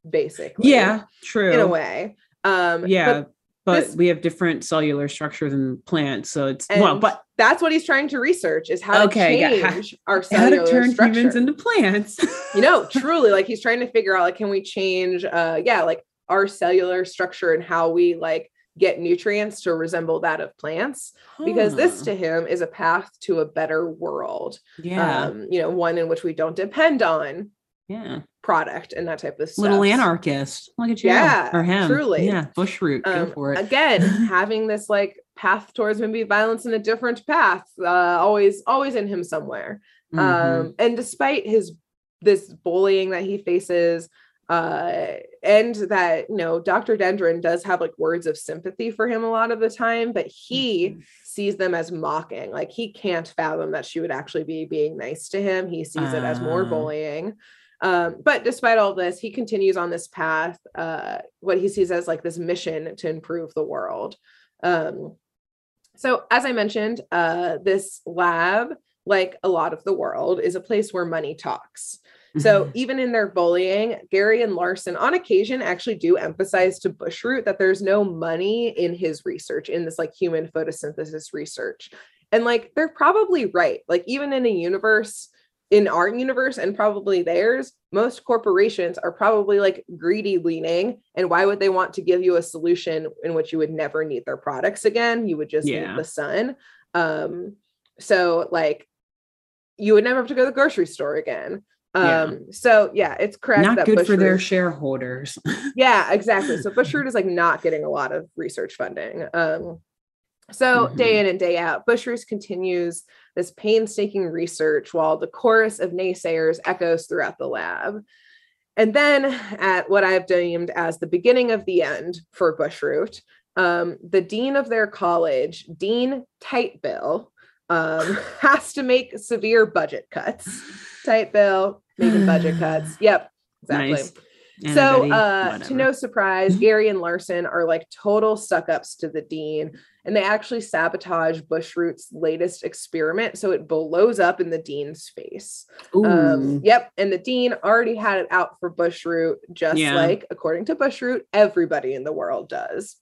basically Yeah, true. in a way um Yeah, but but, this- we have different cellular structure than plants, so it's well, but that's what he's trying to research is how Okay, to yeah, change our how cellular to turn structure. humans into plants. you know, truly, like he's trying to figure out like, can we change, uh, yeah, like our cellular structure and how we like get nutrients to resemble that of plants? Because this to him is a path to a better world. yeah, Um, you know, one in which we don't depend on yeah, product and that type of stuff. little anarchist. Look at you, Yeah, or him. truly. yeah, bushroot. Go Um, for it. again having this like path towards maybe violence in a different path uh always always in him somewhere Mhm. um and despite his this bullying that he faces uh, and that you know Dr. Dendron does have like words of sympathy for him a lot of the time, but he Mhm. sees them as mocking. Like he can't fathom that she would actually be being nice to him. He sees it as more Ah. bullying. Um, but despite all this, he continues on this path, uh, what he sees as like this mission to improve the world. Um, so, as I mentioned, uh, this lab, like a lot of the world, is a place where money talks. So Mhm. even in their bullying, Gary and Larson on occasion actually do emphasize to Bushroot that there's no money in his research, in this like human photosynthesis research. And like they're probably right. Like even in a universe, in our universe and probably theirs, most corporations are probably like greedy leaning. And why would they want to give you a solution in which you would never need their products again? You would just Yeah. need the sun. Um, so like you would never have to go to the grocery store again. Yeah. Um, so yeah, it's correct. not good for their shareholders. yeah, exactly. So Bushroot is like not getting a lot of research funding. Um, so day Mhm. in and day out, Bushroot continues this painstaking research while the chorus of naysayers echoes throughout the lab. And then at what I've deemed as the beginning of the end for Bushroot, um, the dean of their college, Dean Tightbill, um, has to make severe budget cuts. Tightbill making budget cuts. Yep, exactly. Nice. So, Anybody, uh, to no surprise, Gary and Larson are like total suck ups to the dean, and they actually sabotage Bushroot's latest experiment. So it blows up in the dean's face. Um, yep. And the dean already had it out for Bushroot, just Yeah. like, according to Bushroot, everybody in the world does.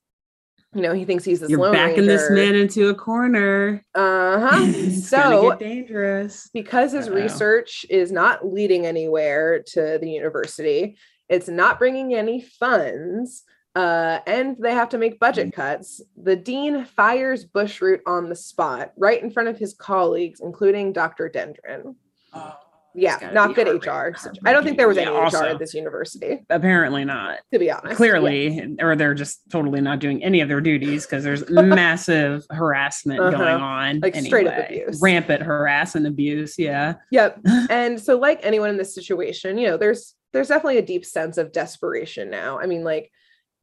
You know, he thinks he's this You're Lone backing this man into a corner. Uh huh. so, dangerous. because his Uh-oh. research is not leading anywhere to the university, it's not bringing any funds, uh, and they have to make budget Mm-hmm. cuts. The dean fires Bushroot on the spot, right in front of his colleagues, including Dr. Dendron. Oh, Yeah, not good HR. I don't think there was any Yeah, HR at this university, Apparently not. to be honest. Clearly, or they're just totally not doing any of their duties because there's massive harassment Uh-huh. going on. Like straight up abuse. Rampant harassment abuse. Yeah. Yep. and so like anyone in this situation, you know, there's there's definitely a deep sense of desperation now. I mean, like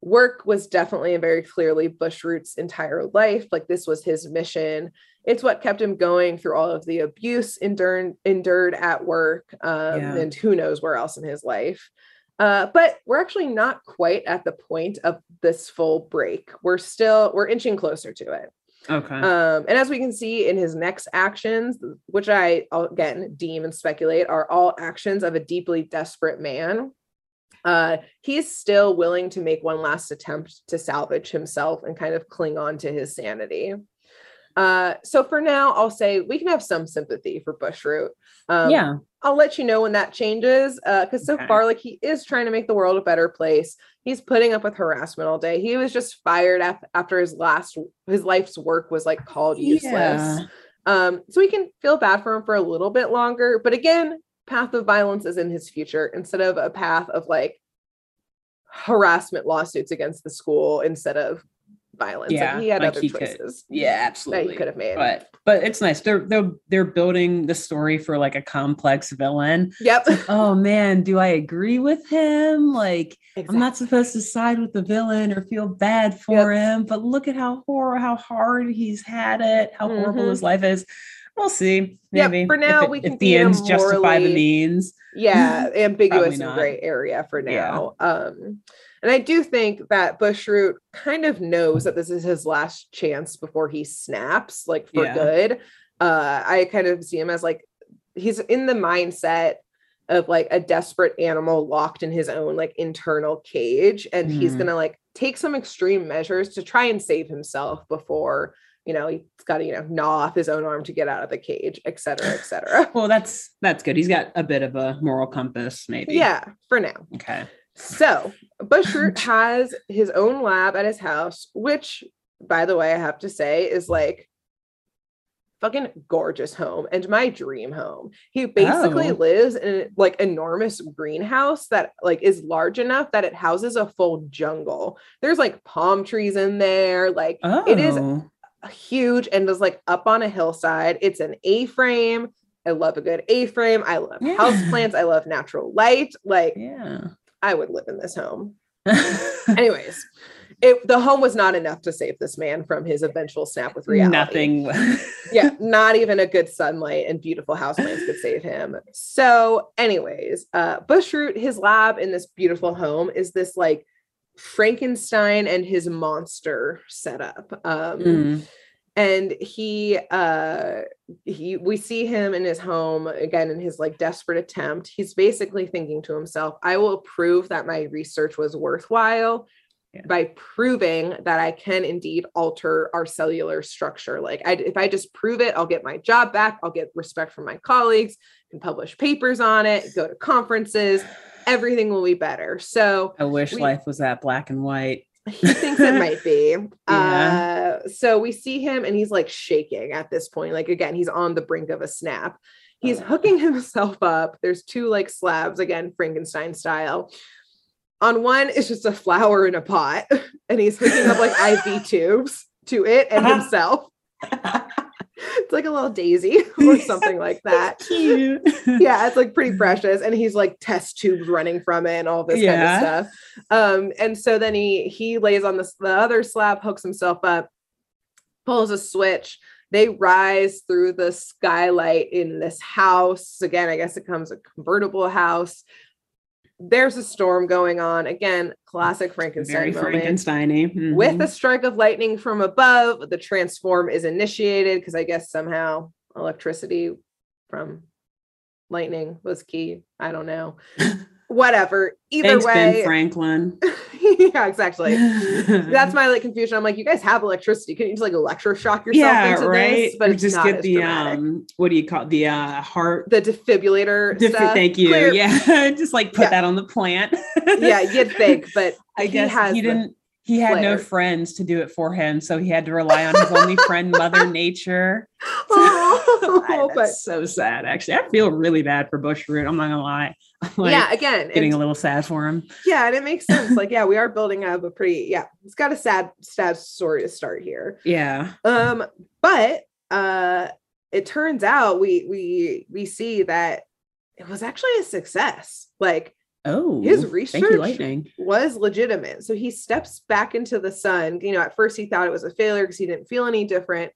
work was definitely and very clearly Bushroot's entire life. Like this was his mission. It's what kept him going through all of the abuse endured endured at work, um, Yeah. and who knows where else in his life. Uh, but we're actually not quite at the point of this full break. We're still we're inching closer to it. Okay. Um, and as we can see in his next actions, which I again deem and speculate are all actions of a deeply desperate man, uh, he's still willing to make one last attempt to salvage himself and kind of cling on to his sanity. Uh, so for now, I'll say we can have some sympathy for Bushroot. Um, yeah. I'll let you know when that changes. Uh, because so Okay. far, like he is trying to make the world a better place. He's putting up with harassment all day. He was just fired af- after his last his life's work was like called useless. Yeah. Um, so we can feel bad for him for a little bit longer. But again, path of violence is in his future instead of a path of like harassment lawsuits against the school instead of violence. Like, Yeah, he had like other he could- choices Yeah, that he could have made. But but it's nice. They're they're they're building the story for like a complex villain. yep. Oh man, do I agree with him? Like Exactly. I'm not supposed to side with the villain or feel bad for him, but look at how horror, how hard he's had it, how horrible Mhm. his life is. We'll see. Yep, for now, it- we can the be in a ends justify the means. yeah ambiguous and gray area for Yeah. now um and i do think that bushroot kind of knows that this is his last chance before he snaps like for Yeah. good uh i kind of see him as like he's in the mindset of like a desperate animal locked in his own like internal cage and he's Mhm. gonna like take some extreme measures to try and save himself before you know he's got to you know gnaw off his own arm to get out of the cage et cetera et cetera Well, that's that's good. He's got a bit of a moral compass, maybe. yeah for now Okay. So Bushroot has his own lab at his house, which, by the way, I have to say is like fucking gorgeous home and my dream home. He basically Oh. lives in like enormous greenhouse that like is large enough that it houses a full jungle. There's like palm trees in there, like Oh. it is oh. huge and is like up on a hillside. It's an A-frame. I love a good A-frame. I love Yeah. houseplants. I love natural light. Like Yeah. I would live in this home. Anyways, it the home was not enough to save this man from his eventual snap with reality. Nothing. yeah, not even a good sunlight and beautiful houseplants could save him. So, anyways, uh Bushroot, his lab in this beautiful home is this like Frankenstein and his monster setup. Um Mm. And he uh he we see him in his home again in his like desperate attempt. He's basically thinking to himself i will prove that my research was worthwhile Yeah. by proving that i can indeed alter our cellular structure. Like I, if i just prove it i'll get my job back. I'll get respect from my colleagues can publish papers on it go to conferences. Everything will be better. So I wish We- life was that black and white. He thinks it might be. Yeah. Uh, so we see him and he's like shaking at this point. Like, again, he's on the brink of a snap. He's hooking himself up. There's two like slabs, again, Frankenstein style. On one, it's just a flower in a pot, and he's hooking up like IV tubes to it and himself. It's like a little daisy or something like that. Cute. yeah, it's like pretty precious. And he's like test tubes running from it and all this Yeah. kind of stuff. Um, and so then he he lays on this the other slab, hooks himself up, pulls a switch. They rise through the skylight in this house. Again, I guess it comes a convertible house. There's a storm going on. Again, classic Frankenstein Very Frankenstein-y. with Mhm. a strike of lightning from above the transform is initiated because i guess somehow electricity from lightning was key i don't know whatever either Thanks, Ben way Franklin. yeah exactly that's my like confusion i'm like you guys have electricity can you just like electroshock yourself yeah, into right. this but Or just get the dramatic. um, what do you call it? the uh heart? the defibrillator stuff. Thank you. Clear- Yeah, just like put Yeah. that on the plant. yeah you'd think but I he guess has he didn't. He had no friends to do it for him, so he had to rely on his only friend, Mother Nature. oh, That's but so sad. Actually, I feel really bad for Bushroot. I'm not gonna lie. Like yeah again getting a little sad for him. Yeah, and it makes sense. Like, yeah, we are building up a pretty, yeah, it's got a sad, sad story to start here. Yeah. Um, but uh it turns out we we we see that it was actually a success. Like Oh, his research you, was legitimate. So he steps back into the sun. You know, at first he thought it was a failure because he didn't feel any different,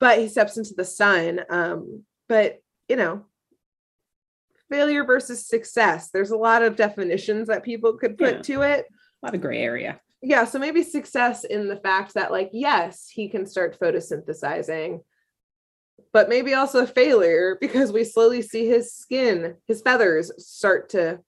but he steps into the sun. Um, but you know, failure versus success. There's a lot of definitions that people could put Yeah. to it. A lot of gray area. yeah so maybe success in the fact that like yes he can start photosynthesizing but maybe also a failure because we slowly see his skin his feathers start to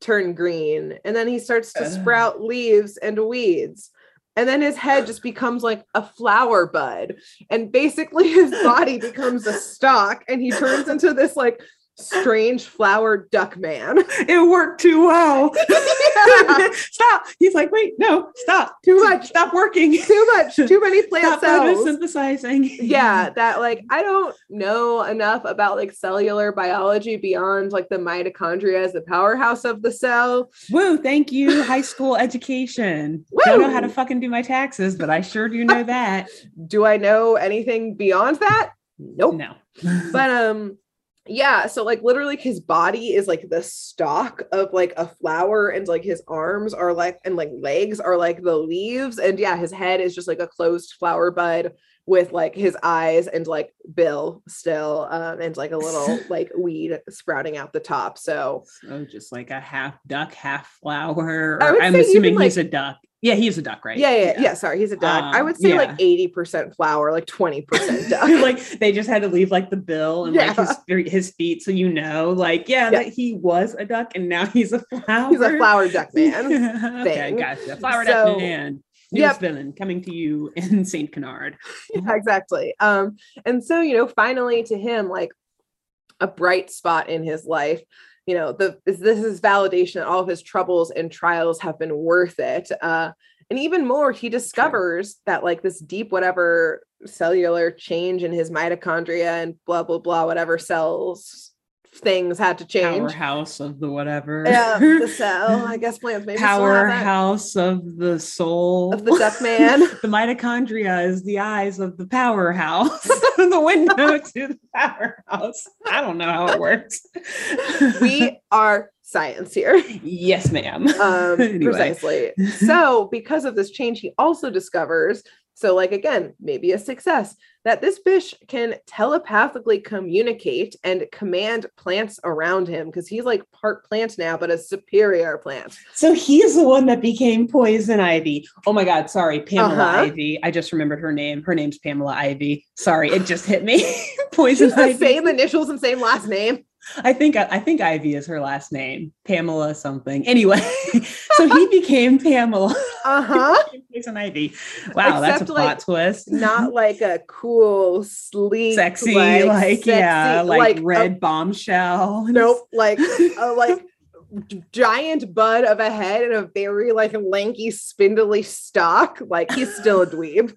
turn green and then he starts to ah. sprout leaves and weeds and then his head just becomes like a flower bud and basically his body becomes a stalk and he turns into this like strange flower duck man It worked too well. Yeah. stop. He's like, wait, no, stop. Too much. Stop working. too much too many plant Stop cells photosynthesizing. yeah that like i don't know enough about like cellular biology beyond like the mitochondria as the powerhouse of the cell Woo, thank you. High school education. Don't know how to fucking do my taxes, but I sure do know that. do i know anything beyond that nope No. but um yeah so like literally his body is like the stalk of like a flower and like his arms are like and like legs are like the leaves and yeah his head is just like a closed flower bud with like his eyes and like bill still um and like a little like weed sprouting out the top so So just like a half duck, half flower. Or I'm say even, assuming like- he's a duck. Yeah, he's a duck, right? yeah yeah yeah, sorry he's a duck i Um, would say yeah. like 80% flower like 20% duck like they just had to leave like the bill and like his his feet, so you know, like yeah, Yeah. that he was a duck and now he's a flower. he's a flower duck man okay, gotcha. Flower So- duck man. Newest Yep. villain coming to you in Saint Canard. yeah, exactly. Um, and so you know, finally to him, like a bright spot in his life, you know, the this is validation that all of his troubles and trials have been worth it. Uh, and even more, he discovers that like this deep whatever cellular change in his mitochondria and blah blah blah, whatever cells things had to change. Powerhouse of the whatever. Yeah, the cell. I guess plants maybe still have that. Powerhouse of the soul. Of the duck man. the mitochondria is the eyes of the powerhouse, the window to the powerhouse. I don't know how it works. we are science here. Yes, ma'am. Um, Anyway. Precisely. so, because of this change, he also discovers so, like, again, maybe a success that this fish can telepathically communicate and command plants around him because he's like part plant now, but a superior plant. So he's the one that became Poison Ivy. Oh my God, sorry, Pamela Uh-huh. Ivy. I just remembered her name. Her name's Pamela Ivy. Sorry, it just hit me. Poison Ivy. same initials and same last name. I think I think Ivy is her last name. Pamela something. Anyway, so he became Pamela. Uh huh. Poison Ivy. Wow, that's a Except, plot like, twist. Not like a cool, sleek, sexy, like, yeah, sexy- like, a- red bombshell. nope, like a like giant bud of a head and a very like lanky, spindly stalk. Like he's still a dweeb,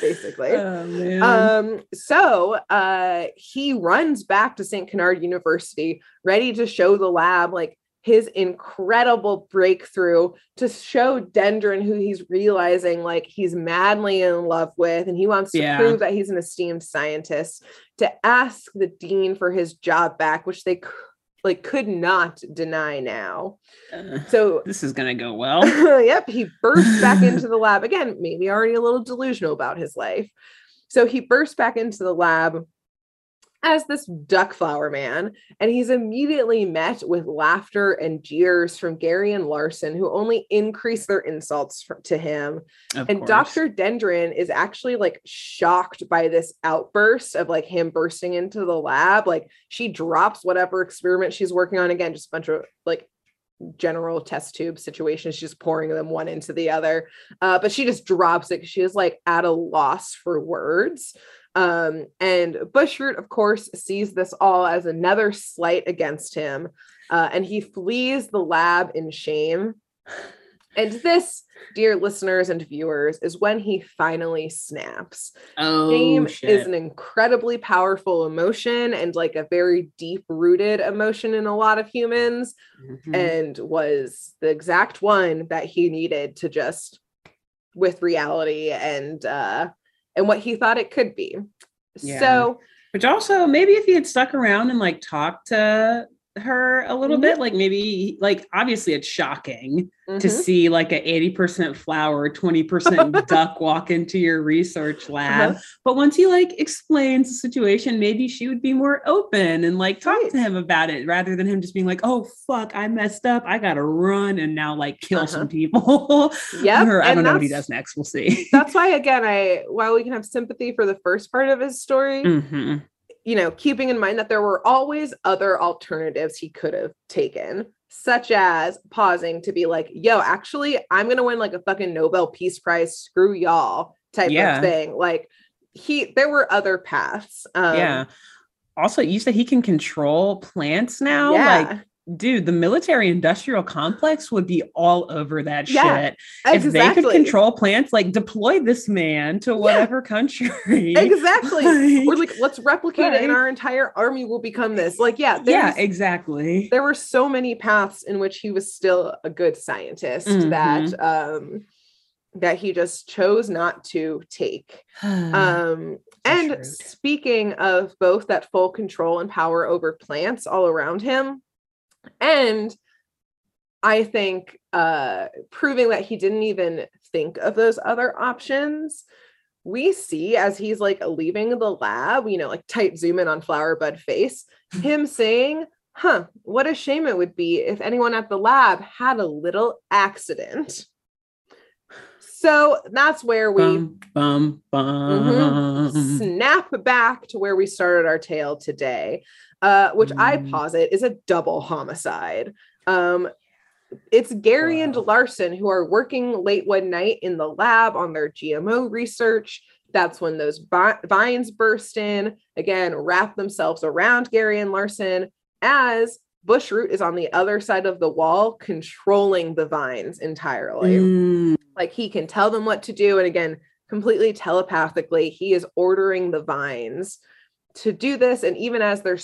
basically. Oh. Um, so uh he runs back to St. Canard University, ready to show the lab like his incredible breakthrough to show Dendron who he's realizing like he's madly in love with, and he wants to Yeah. prove that he's an esteemed scientist to ask the dean for his job back, which they like could not deny now. Uh, So this is gonna go well. yep, he bursts back into the lab again, maybe already a little delusional about his life. So he bursts back into the lab as this duck flower man, and he's immediately met with laughter and jeers from Gary and Larson, who only increase their insults to him. Of And course. Dr. Dendron is actually like shocked by this outburst of like him bursting into the lab. Like she drops whatever experiment she's working on. Again, just a bunch of like general test tube situations. She's just pouring them one into the other. Uh, but she just drops it. 'cause She is like at a loss for words. Um, and Bushroot, of course, sees this all as another slight against him. Uh, and he flees the lab in shame. And this, dear listeners and viewers, is when he finally snaps. oh Shame shit. is an incredibly powerful emotion and like a very deep rooted emotion in a lot of humans, Mhm. and was the exact one that he needed to just with reality and uh and what he thought it could be. Yeah. So Which also maybe if he had stuck around and like talked to her a little Mhm. bit, like maybe like obviously it's shocking to mhm. see like a 80% flower, 20% duck walk into your research lab. Uh-huh. But once he like explains the situation, maybe she would be more open and like talk Right. to him about it rather than him just being like, oh fuck, I messed up. I gotta run and now like kill some Uh-huh. people. yeah I don't know what he does next. We'll see. that's why again I while we can have sympathy for the first part of his story, Mhm. You know, keeping in mind that there were always other alternatives he could have taken, such as pausing to be like, yo, actually, I'm going to win like a fucking Nobel Peace Prize, screw y'all type Yeah. of thing. Like, he, there were other paths. Um, yeah. Also, you said he can control plants now. yeah, Like, dude, the military industrial complex would be all over that Yeah, shit. If they could control plants, like deploy this man to whatever country. Exactly. Like, We're like, let's replicate it, and our entire army will become this. Like, yeah, yeah, exactly. there were so many paths in which he was still a good scientist that um that he just chose not to take um and speaking of both that full control and power over plants all around him and i think uh proving that he didn't even think of those other options we see as he's like leaving the lab you know like tight zoom in on flower bud face him saying huh what a shame it would be if anyone at the lab had a little accident. So that's where we bum, bum, bum. snap back to where we started our tale today, uh, which I Mm. posit is a double homicide. Um, it's Gary and Larson who are working late one night in the lab on their GMO research. That's when those vi- vines burst in, again, wrap themselves around Gary and Larson as Bushroot is on the other side of the wall, controlling the vines entirely Mm, like he can tell them what to do and again completely telepathically he is ordering the vines to do this and even as they're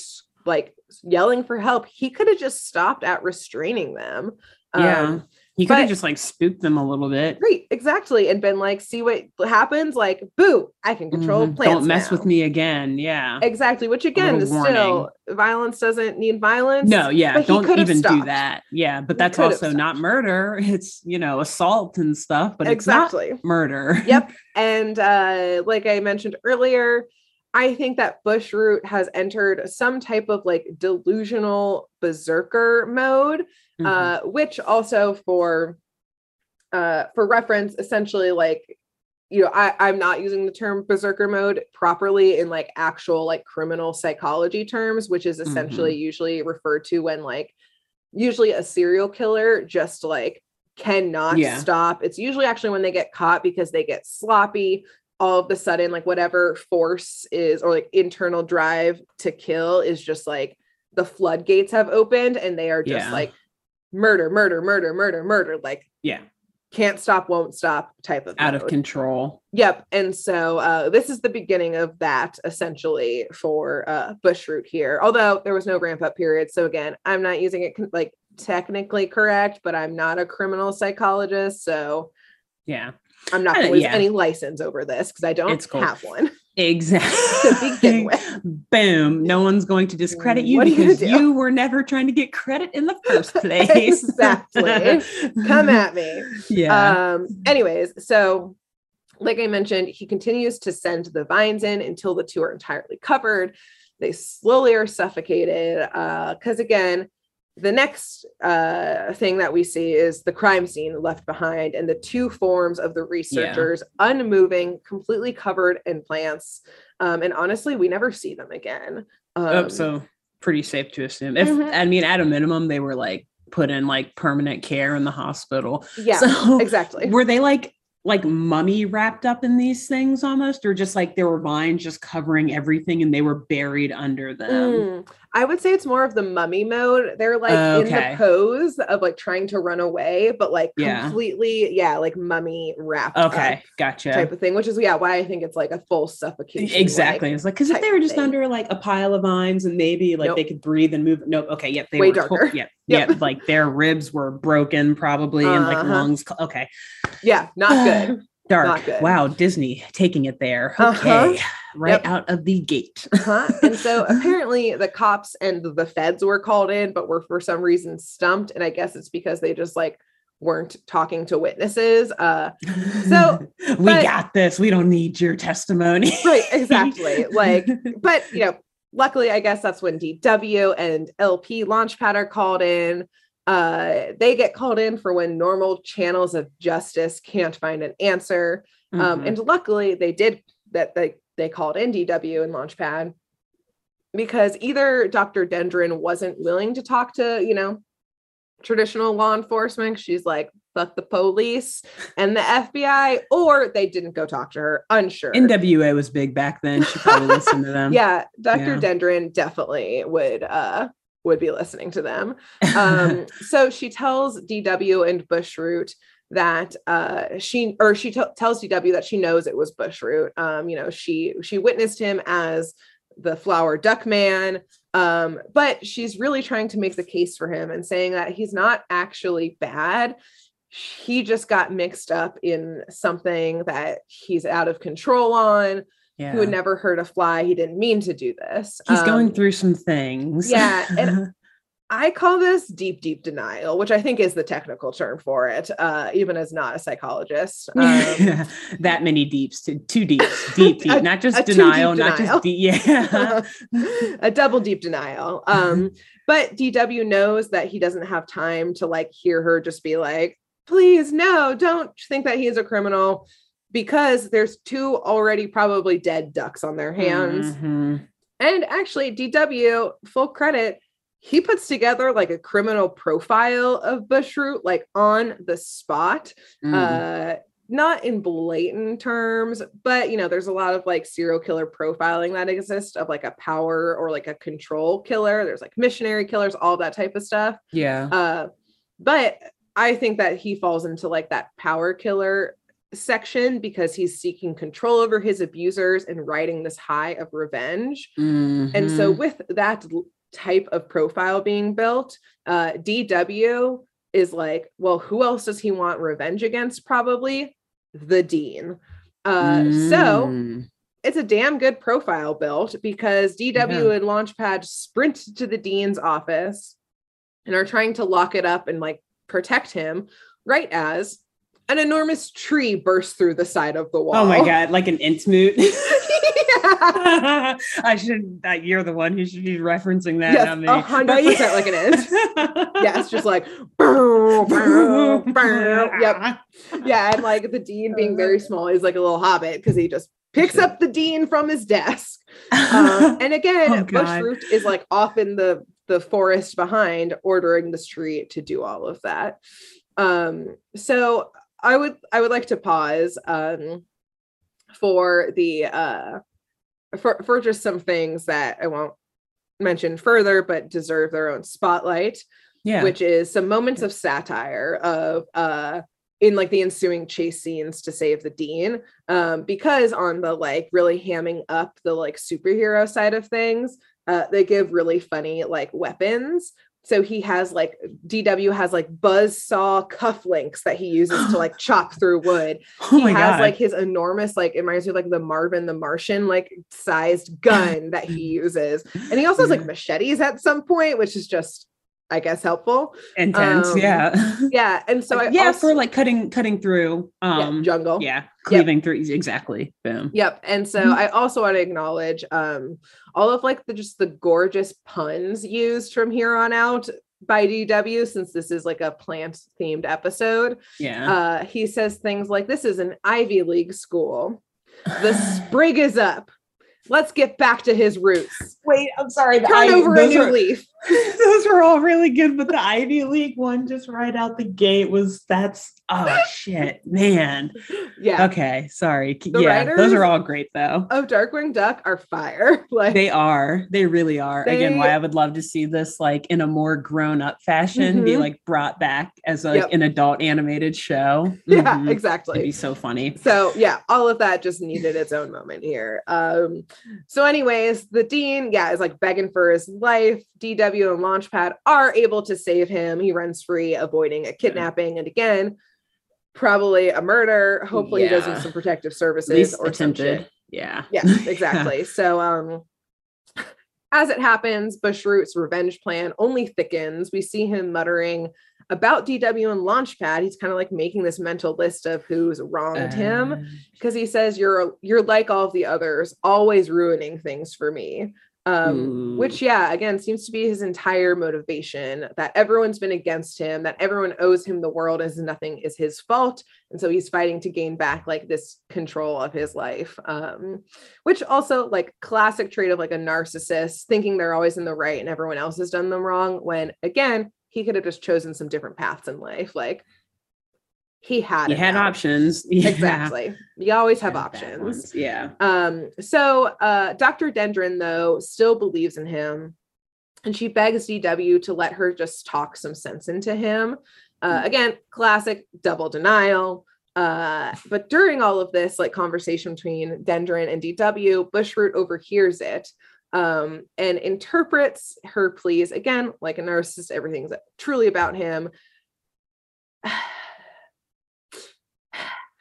like yelling for help he could have just stopped at restraining them Yeah. um, He could have just like spooked them a little bit. Great, exactly. And been like, see what happens, like, boo, I can control Mhm. plants. Don't mess now. with me again. Yeah. Exactly. Which again is little still violence doesn't need violence. No, yeah, don't even do stopped. that. Yeah, but that's also not murder. It's, you know, assault and stuff, but exactly. it's not murder. yep. And uh, like I mentioned earlier, I think that Bushroot has entered some type of like delusional berserker mode, Mhm. uh, which also for uh, for reference, essentially like you know, I, I'm not using the term berserker mode properly in like actual like criminal psychology terms, which is essentially usually referred to when like usually a serial killer just like cannot Yeah. stop. It's usually actually when they get caught because they get sloppy. All of a sudden, like whatever force is or like internal drive to kill is just like the floodgates have opened and they are just Yeah. like murder, murder, murder, murder, murder, like yeah, can't stop, won't stop type of out of control. Yep. And so uh, this is the beginning of that essentially for uh, Bushroot here. Although there was no ramp up period. So again, I'm not using it con- like technically correct, but I'm not a criminal psychologist. So Yeah, I'm not Uh, going to lose yeah. any license over this because I don't cool. have one. exactly. To begin with. Boom. No one's going to discredit you What are you because you were never trying to get credit in the first place. Exactly. Come at me. Yeah. Um, anyways, so like I mentioned, he continues to send the vines in until the two are entirely covered. They slowly are suffocated. Uh, because again, the next uh thing that we see is the crime scene left behind and the two forms of the researchers unmoving, completely covered in plants. Um, and honestly, we never see them again. Um, oh, so pretty safe to assume. If Mhm. I mean, at a minimum, they were like put in like permanent care in the hospital. yeah, So exactly. were they like like mummy wrapped up in these things almost, or just like there were vines just covering everything and they were buried under them? Mm, I would say it's more of the mummy mode. They're like in Okay. the pose of like trying to run away, but like Yeah. completely, yeah, like mummy wrapped Okay, gotcha. type of thing, which is yeah, why I think it's like a full suffocation. Exactly. like, it's like because if they were just thing. under like a pile of vines and maybe like Nope. they could breathe and move. Nope. Okay. Yep. They Way were to- darker. Yep. Yep. Yep. Like their ribs were broken probably and like Uh-huh. lungs. Okay. yeah, not good. Dark. Wow. Disney taking it there. Uh-huh. Okay. Right Yep. out of the gate. Huh? And so apparently the cops and the feds were called in, but were for some reason stumped. And I guess it's because they just like weren't talking to witnesses. Uh So, we but- got this. We don't need your testimony. Right, exactly. Like, but you know, luckily, I guess that's when DW and LP Launchpad are called in. Uh, they get called in for when normal channels of justice can't find an answer. Um, Mhm. and luckily, they did that. They they called in DW and Launchpad because either Dr. Dendron wasn't willing to talk to you know traditional law enforcement. She's like, fuck the police and the FBI, or they didn't go talk to her. Unsure. NWA was big back then. She probably listened to them. yeah dr Yeah. dendron definitely would uh would be listening to them. Um so she tells dw and bushroot that uh she or she t- tells dw that she knows it was bushroot um you know she she witnessed him as the flower duck man. Um but she's really trying to make the case for him and saying that he's not actually bad. He just got mixed up in something that he's out of control on yeah. who had never hurt a fly. He didn't mean to do this. He's going Um, through some things. yeah, and- I call this deep, deep denial, which I think is the technical term for it, uh, even as not a psychologist. Um, that many deeps, to two deeps, deep, deep, A- not just denial, deep not denial. just deep. Yeah. a double deep denial. Um, but DW knows that he doesn't have time to like hear her just be like, please, no, don't think that he is a criminal because there's two already probably dead ducks on their hands. Mhm. And actually, DW, full credit, he puts together like a criminal profile of Bushroot, like on the spot. Mm. Uh, not in blatant terms, but you know, there's a lot of like serial killer profiling that exists of like a power or like a control killer. There's like missionary killers, all that type of stuff. yeah. Uh, but I think that he falls into like that power killer section because he's seeking control over his abusers and riding this high of revenge. And so, Mhm. with that type of profile being built, uh, DW is like, well, who else does he want revenge against? Probably the dean. Uh, So Mm. it's a damn good profile built because DW and Launchpad sprint to the dean's office and are trying to lock it up and like protect him, right as an enormous tree bursts through the side of the wall. Oh my god, like an Entmoot. I should. That you're the one who should be referencing that. Yes, not me. a hundred percent like an Ent. yeah, it's just like bow, bow, bow. yep. Yeah, and like the dean being very small is like a little hobbit because he just picks up the dean from his desk. Um, and again, Oh, Bushroot is like off in the the forest behind, ordering the street to do all of that. Um, so I would I would like to pause um for the uh for for just some things that I won't mention further, but deserve their own spotlight yeah. which is some moments of satire of uh in like the ensuing chase scenes to save the dean um because on the like really hamming up the like superhero side of things uh they give really funny like weapons so he has like dw has like buzz saw cufflinks that he uses to like chop through wood. Oh he has god. like his enormous like it reminds me of like the marvin the martian like sized gun that he uses. And he also has like machetes at some point which is just i guess helpful intense. um, yeah. yeah and so I yeah, also, for like cutting cutting through. yeah, Um. jungle Yeah. Cleaving through. Exactly. Boom. yep and so Mhm. i also want to acknowledge um all of like the just the gorgeous puns used from here on out by dw since this is like a plant themed episode Yeah. uh he says things like this is an ivy league school the sprig is up let's get back to his roots Wait, I'm sorry. the turn I- over a new are- leaf those were all really good, but the Ivy League one just right out the gate was that's oh shit, man. yeah Okay, sorry. The yeah, those are all great though. of darkwing duck are fire like They are. They really are. Again, why I would love to see this like in a more grown-up fashion, be Mhm. like brought back as like Yep. an adult animated show. yeah Mhm. exactly It'd be so funny. so yeah all of that just needed its own moment here um so anyways the dean yeah is like begging for his life dw and launchpad are able to save him. He runs free avoiding a kidnapping and again probably a murder. Hopefully he does Yeah. some protective services or attempted. Yeah. yeah exactly. So um as it happens bushroot's revenge plan only thickens. We see him muttering about dw and launchpad. He's kind of like making this mental list of who's wronged him Uh, because he says you're you're like all of the others always ruining things for me um which yeah again seems to be his entire motivation that everyone's been against him that everyone owes him the world as nothing is his fault and so he's fighting to gain back like this control of his life. Um which also like classic trait of like a narcissist thinking they're always in the right and everyone else has done them wrong when again he could have just chosen some different paths in life like he had it had now. options. Yeah. exactly you always have options. Yeah. um, so uh, Dr. Dendron, though, still believes in him, and she begs DW to let her just talk some sense into him. Uh, again, classic double denial. Uh, but during all of this, like conversation between Dendron and DW, Bushroot overhears it um, and interprets her pleas again, like a narcissist. Everything's truly about him.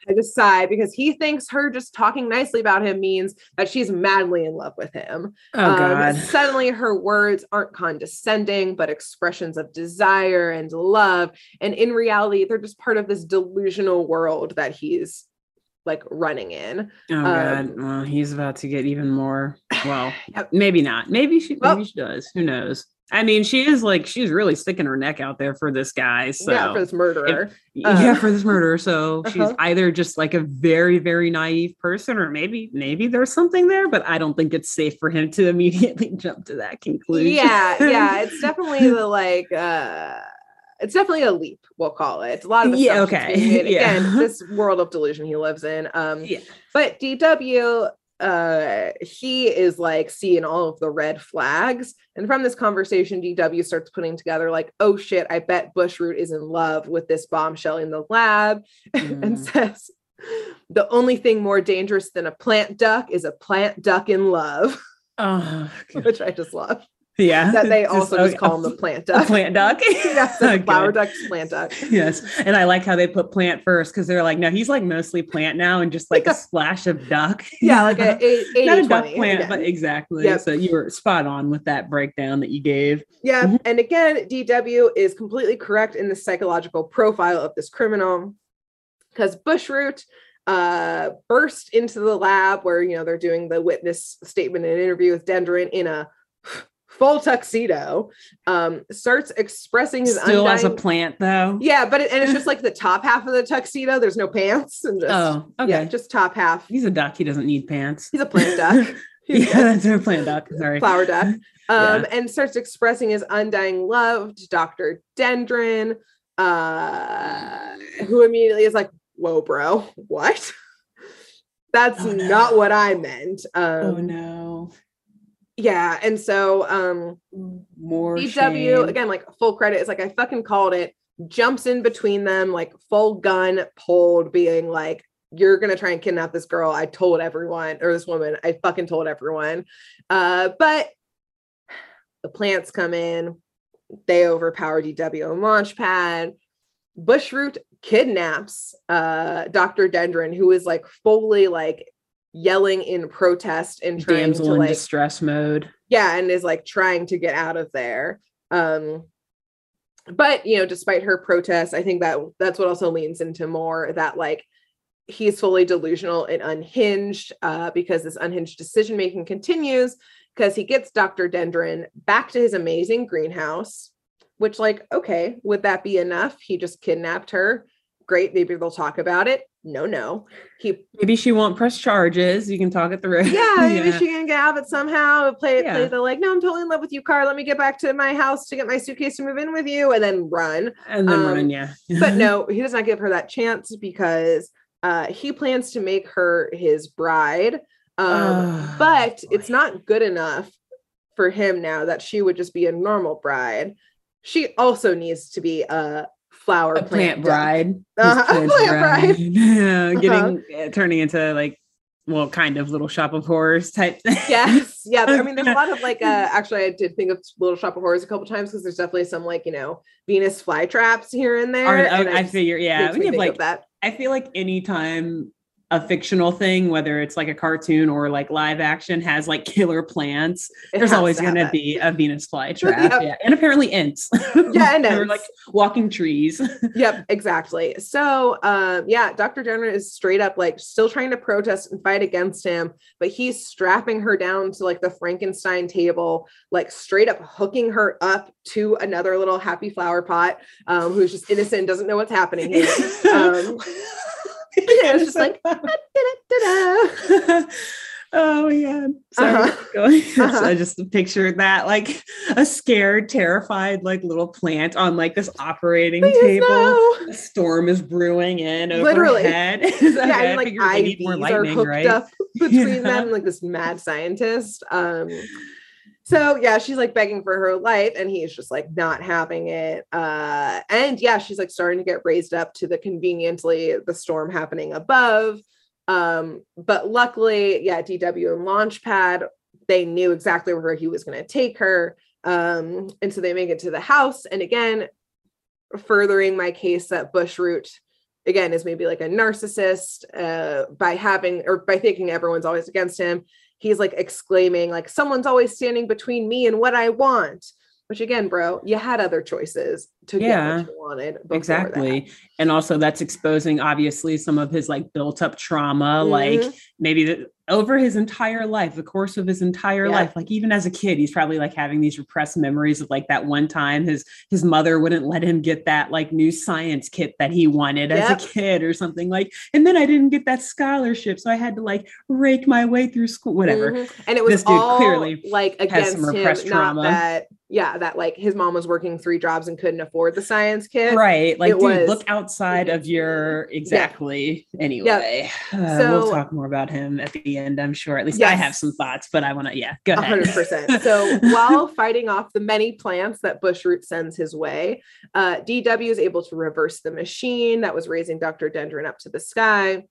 I just sigh because he thinks her just talking nicely about him means that she's madly in love with him. Oh Um, God. suddenly, her words aren't condescending, but expressions of desire and love. And in reality, they're just part of this delusional world that he's like running in. Oh God. um, Well, he's about to get even more. Well, Yep. maybe not. Maybe she. Well- maybe she does. Who knows? I mean, she is like she's really sticking her neck out there for this guy. So yeah, for this murderer. yeah, um, for this murder. So she's uh-huh. either just like a very, very naive person, or maybe, maybe there's something there. But I don't think it's safe for him to immediately jump to that conclusion. yeah, yeah. It's definitely the like uh it's definitely a leap, we'll call it. A lot of Yeah, okay, made. yeah. Again, this world of delusion he lives in. Um yeah. But DW, uh, he is like seeing all of the red flags. And from this conversation, DW starts putting together, like, oh shit, I bet Bushroot is in love with this bombshell in the lab, and Mm. says, the only thing more dangerous than a plant duck is a plant duck in love, Oh, which I just love. Yeah. that they Just- also oh, just call him the plant duck. plant duck. yes, the Okay. flower duck, plant duck. Yes. And I like how they put plant first because they're like, no, he's like mostly plant now and just like a splash of duck. Yeah, like a, a not a duck plant, again. but exactly. Yep. So you were spot on with that breakdown that you gave. Yeah, Mhm. and again, DW is completely correct in the psychological profile of this criminal because Bushroot uh burst into the lab where you know they're doing the witness statement and interview with Dendron in a full tuxedo, um, starts expressing his Still as a undying- plant though. yeah, but it, and it's just like the top half of the tuxedo. There's no pants and just Oh, okay. yeah, just top half. He's a duck. He doesn't need pants. He's a plant duck. Yeah, that's a plant duck. Sorry. flower duck, um, Yeah. and starts expressing his undying love to Dr. Dendron, uh, who immediately is like, Whoa, bro, what? That's Oh, no. not what I meant. Um, Oh no. Yeah, and so um, More DW shame. again, like full credit is like I fucking called it. Jumps in between them, like full gun pulled, being like, "You're gonna try and kidnap this girl." I told everyone, or this woman. I fucking told everyone. Uh, but the plants come in, they overpower DW on Launchpad. Bushroot kidnaps uh Dr. Dendron, who is like fully like yelling in protest and trying damsel to in like distress mode. yeah and is like trying to get out of there. Um but you know despite her protests i think that that's what also leans into more that like he's fully delusional and unhinged uh because this unhinged decision making continues because he gets dr dendron back to his amazing greenhouse which like okay would that be enough? He just kidnapped her great maybe they'll talk about it no no he Maybe she won't press charges. You can talk it through. yeah, maybe she can get out of it somehow. Play it, play Yeah. the like, no, I'm totally in love with you, car. Let me get back to my house to get my suitcase to move in with you, and then run. and then Um, run, yeah. But no, he does not give her that chance because uh, he plans to make her his bride. Um, Oh, but it's not good enough for him now that she would just be a normal bride. She also needs to be a flower plant duck. bride. Uh-huh, plant plant bride. Yeah, Uh-huh. getting uh, turning into like well, kind of little shop of horrors type yes yeah i mean there's a lot of like uh actually i did think of little shop of horrors a couple times because there's definitely some like you know venus flytraps here and there Or- and I, I figure, yeah. you have like that I feel like anytime a fictional thing, whether it's like a cartoon or like live action, has like killer plants, It there's always going to be a Venus flytrap. Yep. Yeah. And apparently ants. Yeah, and ants. like walking trees. yep exactly so um yeah dr jenner is straight up like still trying to protest and fight against him but he's strapping her down to like the frankenstein table like straight up hooking her up to another little happy flower pot um who's just innocent doesn't know what's happening here um yeah, just like oh yeah. Sorry. Uh-huh. Uh-huh. I just pictured that like a scared, terrified, like little plant on like this operating Please table. no. A storm is brewing in Literally. overhead. yeah, I and like figured they need more IVs are lightning, hooked right? up between Yeah. them, like this mad scientist. Um, so yeah, she's like begging for her life, and he's just like not having it. Uh, and yeah, she's like starting to get raised up to the conveniently the storm happening above. Um, but luckily, yeah, DW and Launchpad, they knew exactly where he was going to take her. Um, and so they make it to the house, and again, furthering my case that Bushroot again is maybe like a narcissist uh by having or by thinking everyone's always against him he's like exclaiming like someone's always standing between me and what i want which again bro you had other choices to Yeah, get what you wanted exactly that. and also that's exposing obviously some of his like built up trauma like Mhm. maybe the, over his entire life the course of his entire Yeah. life like even as a kid he's probably like having these repressed memories of like that one time his his mother wouldn't let him get that like new science kit that he wanted as a kid or something like and then i didn't get that scholarship so i had to like rake my way through school whatever Mhm. and it was This dude all clearly like has against some him repressed not trauma. that yeah that like his mom was working three jobs and couldn't afford the science kit right like it dude was- look outside of your exactly anyway uh, So- we'll talk more about him at the end i'm sure at least i have some thoughts but i want to yeah go ahead hundred percent. So while fighting off the many plants that Bushroot sends his way, uh, DW is able to reverse the machine that was raising Dr. Dendron up to the sky.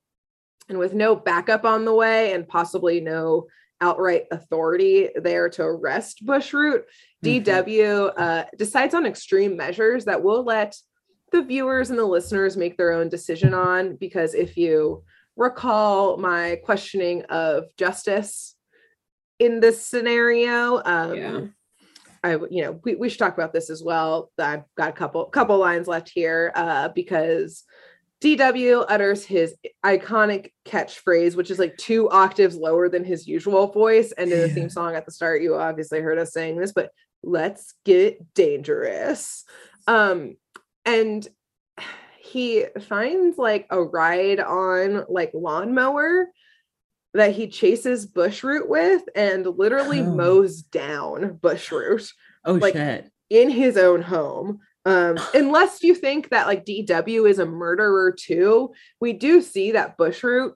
And with no backup on the way and possibly no outright authority there to arrest Bushroot, Mhm. DW uh, decides on extreme measures that will let the viewers and the listeners make their own decision on. Because if you recall my questioning of justice in this scenario, um, Yeah. I, you know, we, we should talk about this as well. I've got a couple couple lines left here uh, because DW utters his iconic catchphrase, which is like two octaves lower than his usual voice. And in the Yeah. theme song at the start, you obviously heard us saying this, but let's get dangerous. Um, and he finds like a ride on like lawnmower that he chases bushroot with and literally Oh. mows down bushroot Oh like- shit. in his own home. Um, unless you think that like DW is a murderer too, we do see that Bushroot,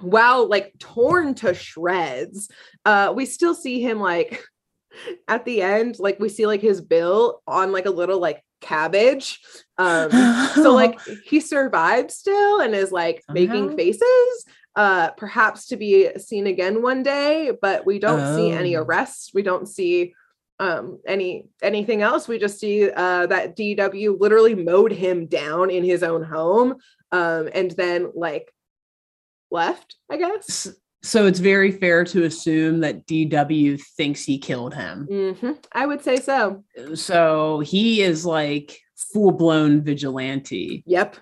while like torn to shreds, uh, we still see him like at the end, like we see like his bill on like a little like cabbage. Um, so like he survived still and is like making faces uh perhaps to be seen again one day but we don't see any Oh. arrests we don't see um any anything else we just see uh that dw literally mowed him down in his own home um and then like left i guess so it's very fair to assume that DW thinks he killed him. Mhm. i would say so So he is like full blown vigilante. yep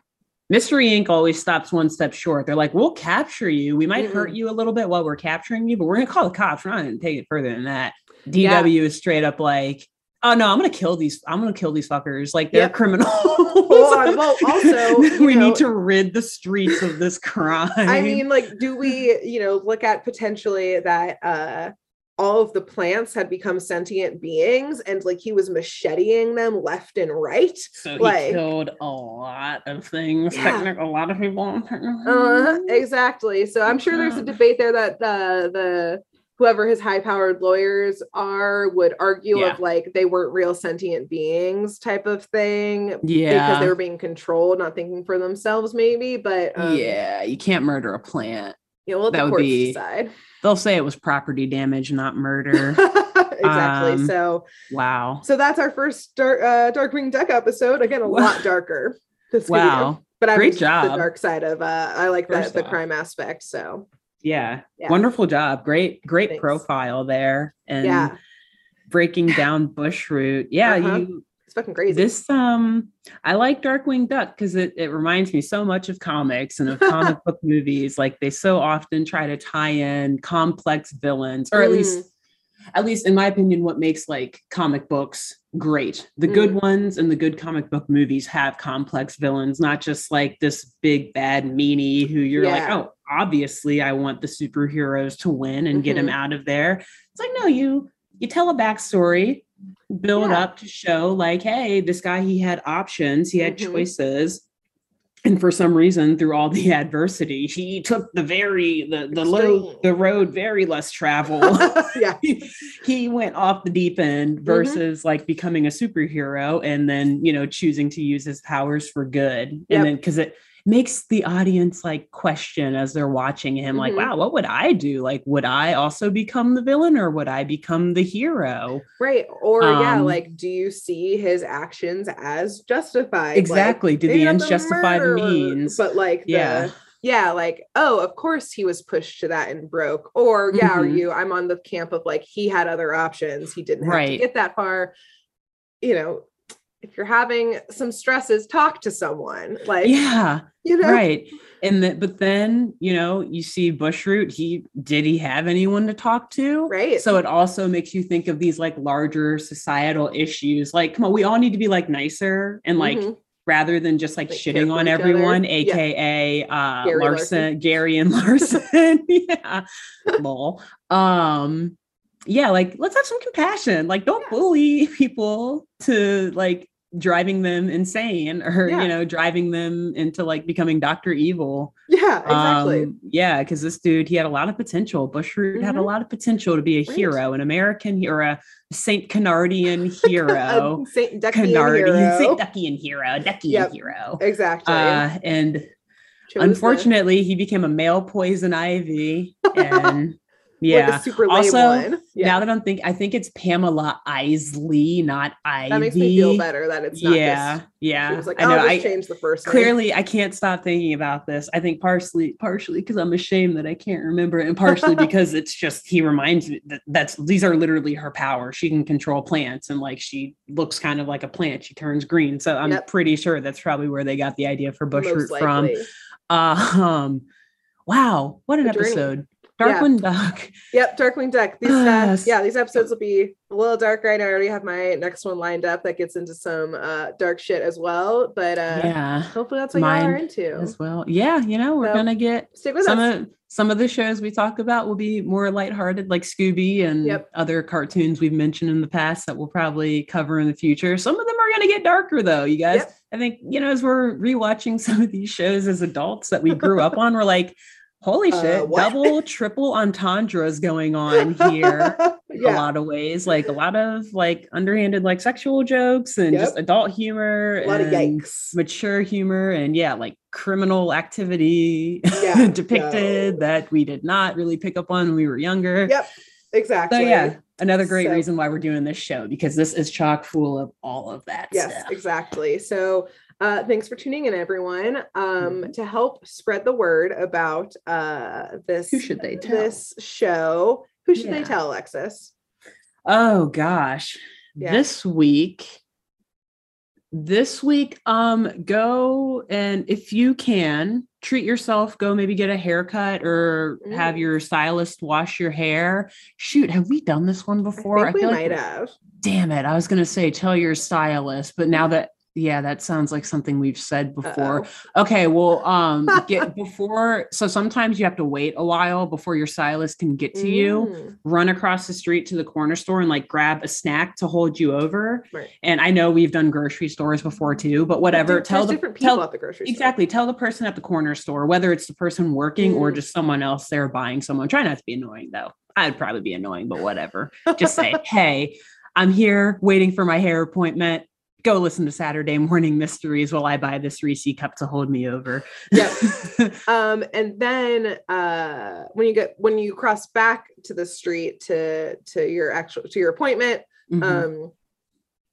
Mystery Inc. always stops one step short. They're like, we'll capture you. We might hurt Mm-mm. you a little bit while we're capturing you, but we're going to call the cops. We're not going to take it further than that. Yeah. DW is straight up like, oh no, I'm to kill these. I'm to kill these fuckers. Like they're Yep. criminals. Well, well, also, we know- need to rid the streets of this crime. I mean, like, do we, you know, look at potentially that uh all of the plants had become sentient beings and like he was macheteing them left and right? so he like- killed a lot of things. Yeah. technic- a lot of people. Uh, exactly. So I'm sure there's a debate there that the the whoever his high powered lawyers are would argue Yeah. of like they weren't real sentient beings type of thing Yeah because they were being controlled, not thinking for themselves, maybe. But um, yeah. You can't murder a plant. know, let that the would be- decide. They'll say it was property damage, not murder. exactly. Um, so wow. So that's our first dark, uh, Darkwing Duck episode. Again, a lot darker. This video. Wow. But I Great was the job. dark side of uh I like that the crime aspect. So Yeah. Yeah. Wonderful job. Great, great Thanks. profile there. And yeah, breaking down bushroot. Yeah, Uh-huh. you it's fucking crazy. this um I like Darkwing Duck because it, it reminds me so much of comics and of comic book movies. Like they so often try to tie in complex villains, or at Mm. least at least in my opinion, what makes like comic books great. The good Mm. ones and the good comic book movies have complex villains, not just like this big bad meanie who you're like, oh, obviously I want the superheroes to win and get him Mhm. out of there. It's like, no, you you tell a backstory, build Yeah. up to show like, hey, this guy he had options, he had Mhm. choices. And for some reason, through all the adversity, he took the very the the low the road very less travel yeah. he went off the deep end mm-hmm. versus like becoming a superhero and then you know choosing to use his powers for good Yep. and then because it makes the audience like question as they're watching him like Mhm. wow what would i do like would i also become the villain or would i become the hero Right. Or yeah, Um, like do you see his actions as justified? Like, exactly do the ends justify the means But like the, yeah yeah like oh of course he was pushed to that and broke or yeah are Mhm. you i'm on the camp of like he had other options he didn't have to get that far you know if you're having some stresses talk to someone like yeah you know right and that but then you know you see bushroot he did he have anyone to talk to right so it also makes you think of these like larger societal issues like come on we all need to be like nicer and like Mhm. rather than just like, Like, shitting on each other. everyone Yeah. aka uh Gary larson, Larson. gary and larson yeah lol um yeah like let's have some compassion like don't Yeah. bully people to like driving them insane or Yeah. you know driving them into like becoming dr evil yeah exactly um, yeah, because this dude, he had a lot of potential. Bushroot had a Mhm. lot of potential to be a hero, an American hero, a Saint Canardian hero, Saint Duckian Canardian, hero. Saint Duckian hero, Duckian Yep. hero. exactly Uh, and Chose unfortunately, he became a male poison ivy, and Yeah. Like super Also. Yeah. Now that I'm thinking, I think it's Pamela Isley, not Ivy. that makes me feel better that it's not Yeah, just yeah. she was like, I know. I just the first name. clearly I can't stop thinking about this. I think partially, partially because I'm ashamed that I can't remember it, and partially because it's just he reminds me that that's these are literally her powers. She can control plants, and like she looks kind of like a plant. She turns green, so I'm Yep. pretty sure that's probably where they got the idea for Bushroot from. Uh, um, wow, what an The episode! Yeah. Darkwing Duck. Yep, Darkwing Duck. These uh, Yes. yeah, these episodes will be a little dark right now. I already have my next one lined up that gets into some uh dark shit as well. But uh yeah, hopefully that's what y'all are into. as well. Yeah, you know, we're So, gonna get Stick with some us. of some of the shows we talk about will be more lighthearted, like Scooby and Yep. other cartoons we've mentioned in the past that we'll probably cover in the future. Some of them are gonna get darker though, you guys. Yep. I think you know, as we're rewatching some of these shows as adults that we grew up on, we're like, holy Uh, shit, what? double, triple entendres going on here. a lot of ways, like a lot of like underhanded like sexual jokes and just adult humor A lot of and yikes. mature humor and yeah, like criminal activity Yeah, depicted no. that we did not really pick up on when we were younger. Yep. Exactly. So yeah, another great So- reason why we're doing this show because this is chock full of all of that Yes, stuff. exactly. So uh thanks for tuning in everyone. Um Mhm. to help spread the word about uh this Who should they tell? this show. Who should they tell, Alexis? Oh gosh. Yeah. This week this week um go and if you can treat yourself go maybe get a haircut or have Mm. your stylist wash your hair shoot have we done this one before I think we might like have. damn it i was going to say tell your stylist but now that yeah that sounds like something we've said before Uh-oh. okay well um get before so sometimes you have to wait a while before your stylist can get to you Mm, run across the street to the corner store and like grab a snack to hold you over. Right. And I know we've done grocery stores before too, but whatever. there- tell the different people tell at the grocery store. exactly tell the person at the corner store whether it's the person working or Mm. just someone else there buying someone. Try not to be annoying though. I'd probably be annoying, but whatever. Just say, hey, I'm here waiting for my hair appointment. Go listen to Saturday Morning Mysteries while I buy this Reese cup to hold me over. Yep. um and then uh when you get when you cross back to the street to to your actual to your appointment Mhm. um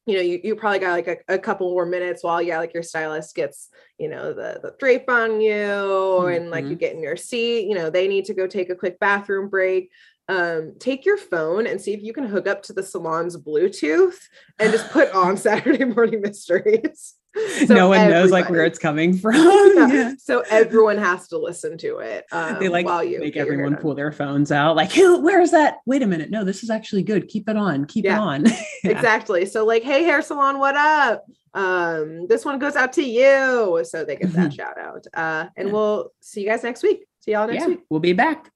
you know you, you probably got like a, a couple more minutes while yeah like your stylist gets you know the the drape on you and like you Mm-hmm. get in your seat you know they need to go take a quick bathroom break um take your phone and see if you can hook up to the salon's bluetooth and just put on saturday morning mysteries. So no one knows like where it's coming from. Yeah. Yeah. so everyone has to listen to it um, they like while you make get your hair everyone pull their phones out like who where is that? Wait a minute. No this is actually good. Keep it on. Keep it on. Yeah. exactly. So like hey hair salon what up? Um this one goes out to you. So they get that shout out. Uh and Yeah. we'll see you guys next week. See y'all next Yeah, week. We'll be back.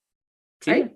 See All ya. right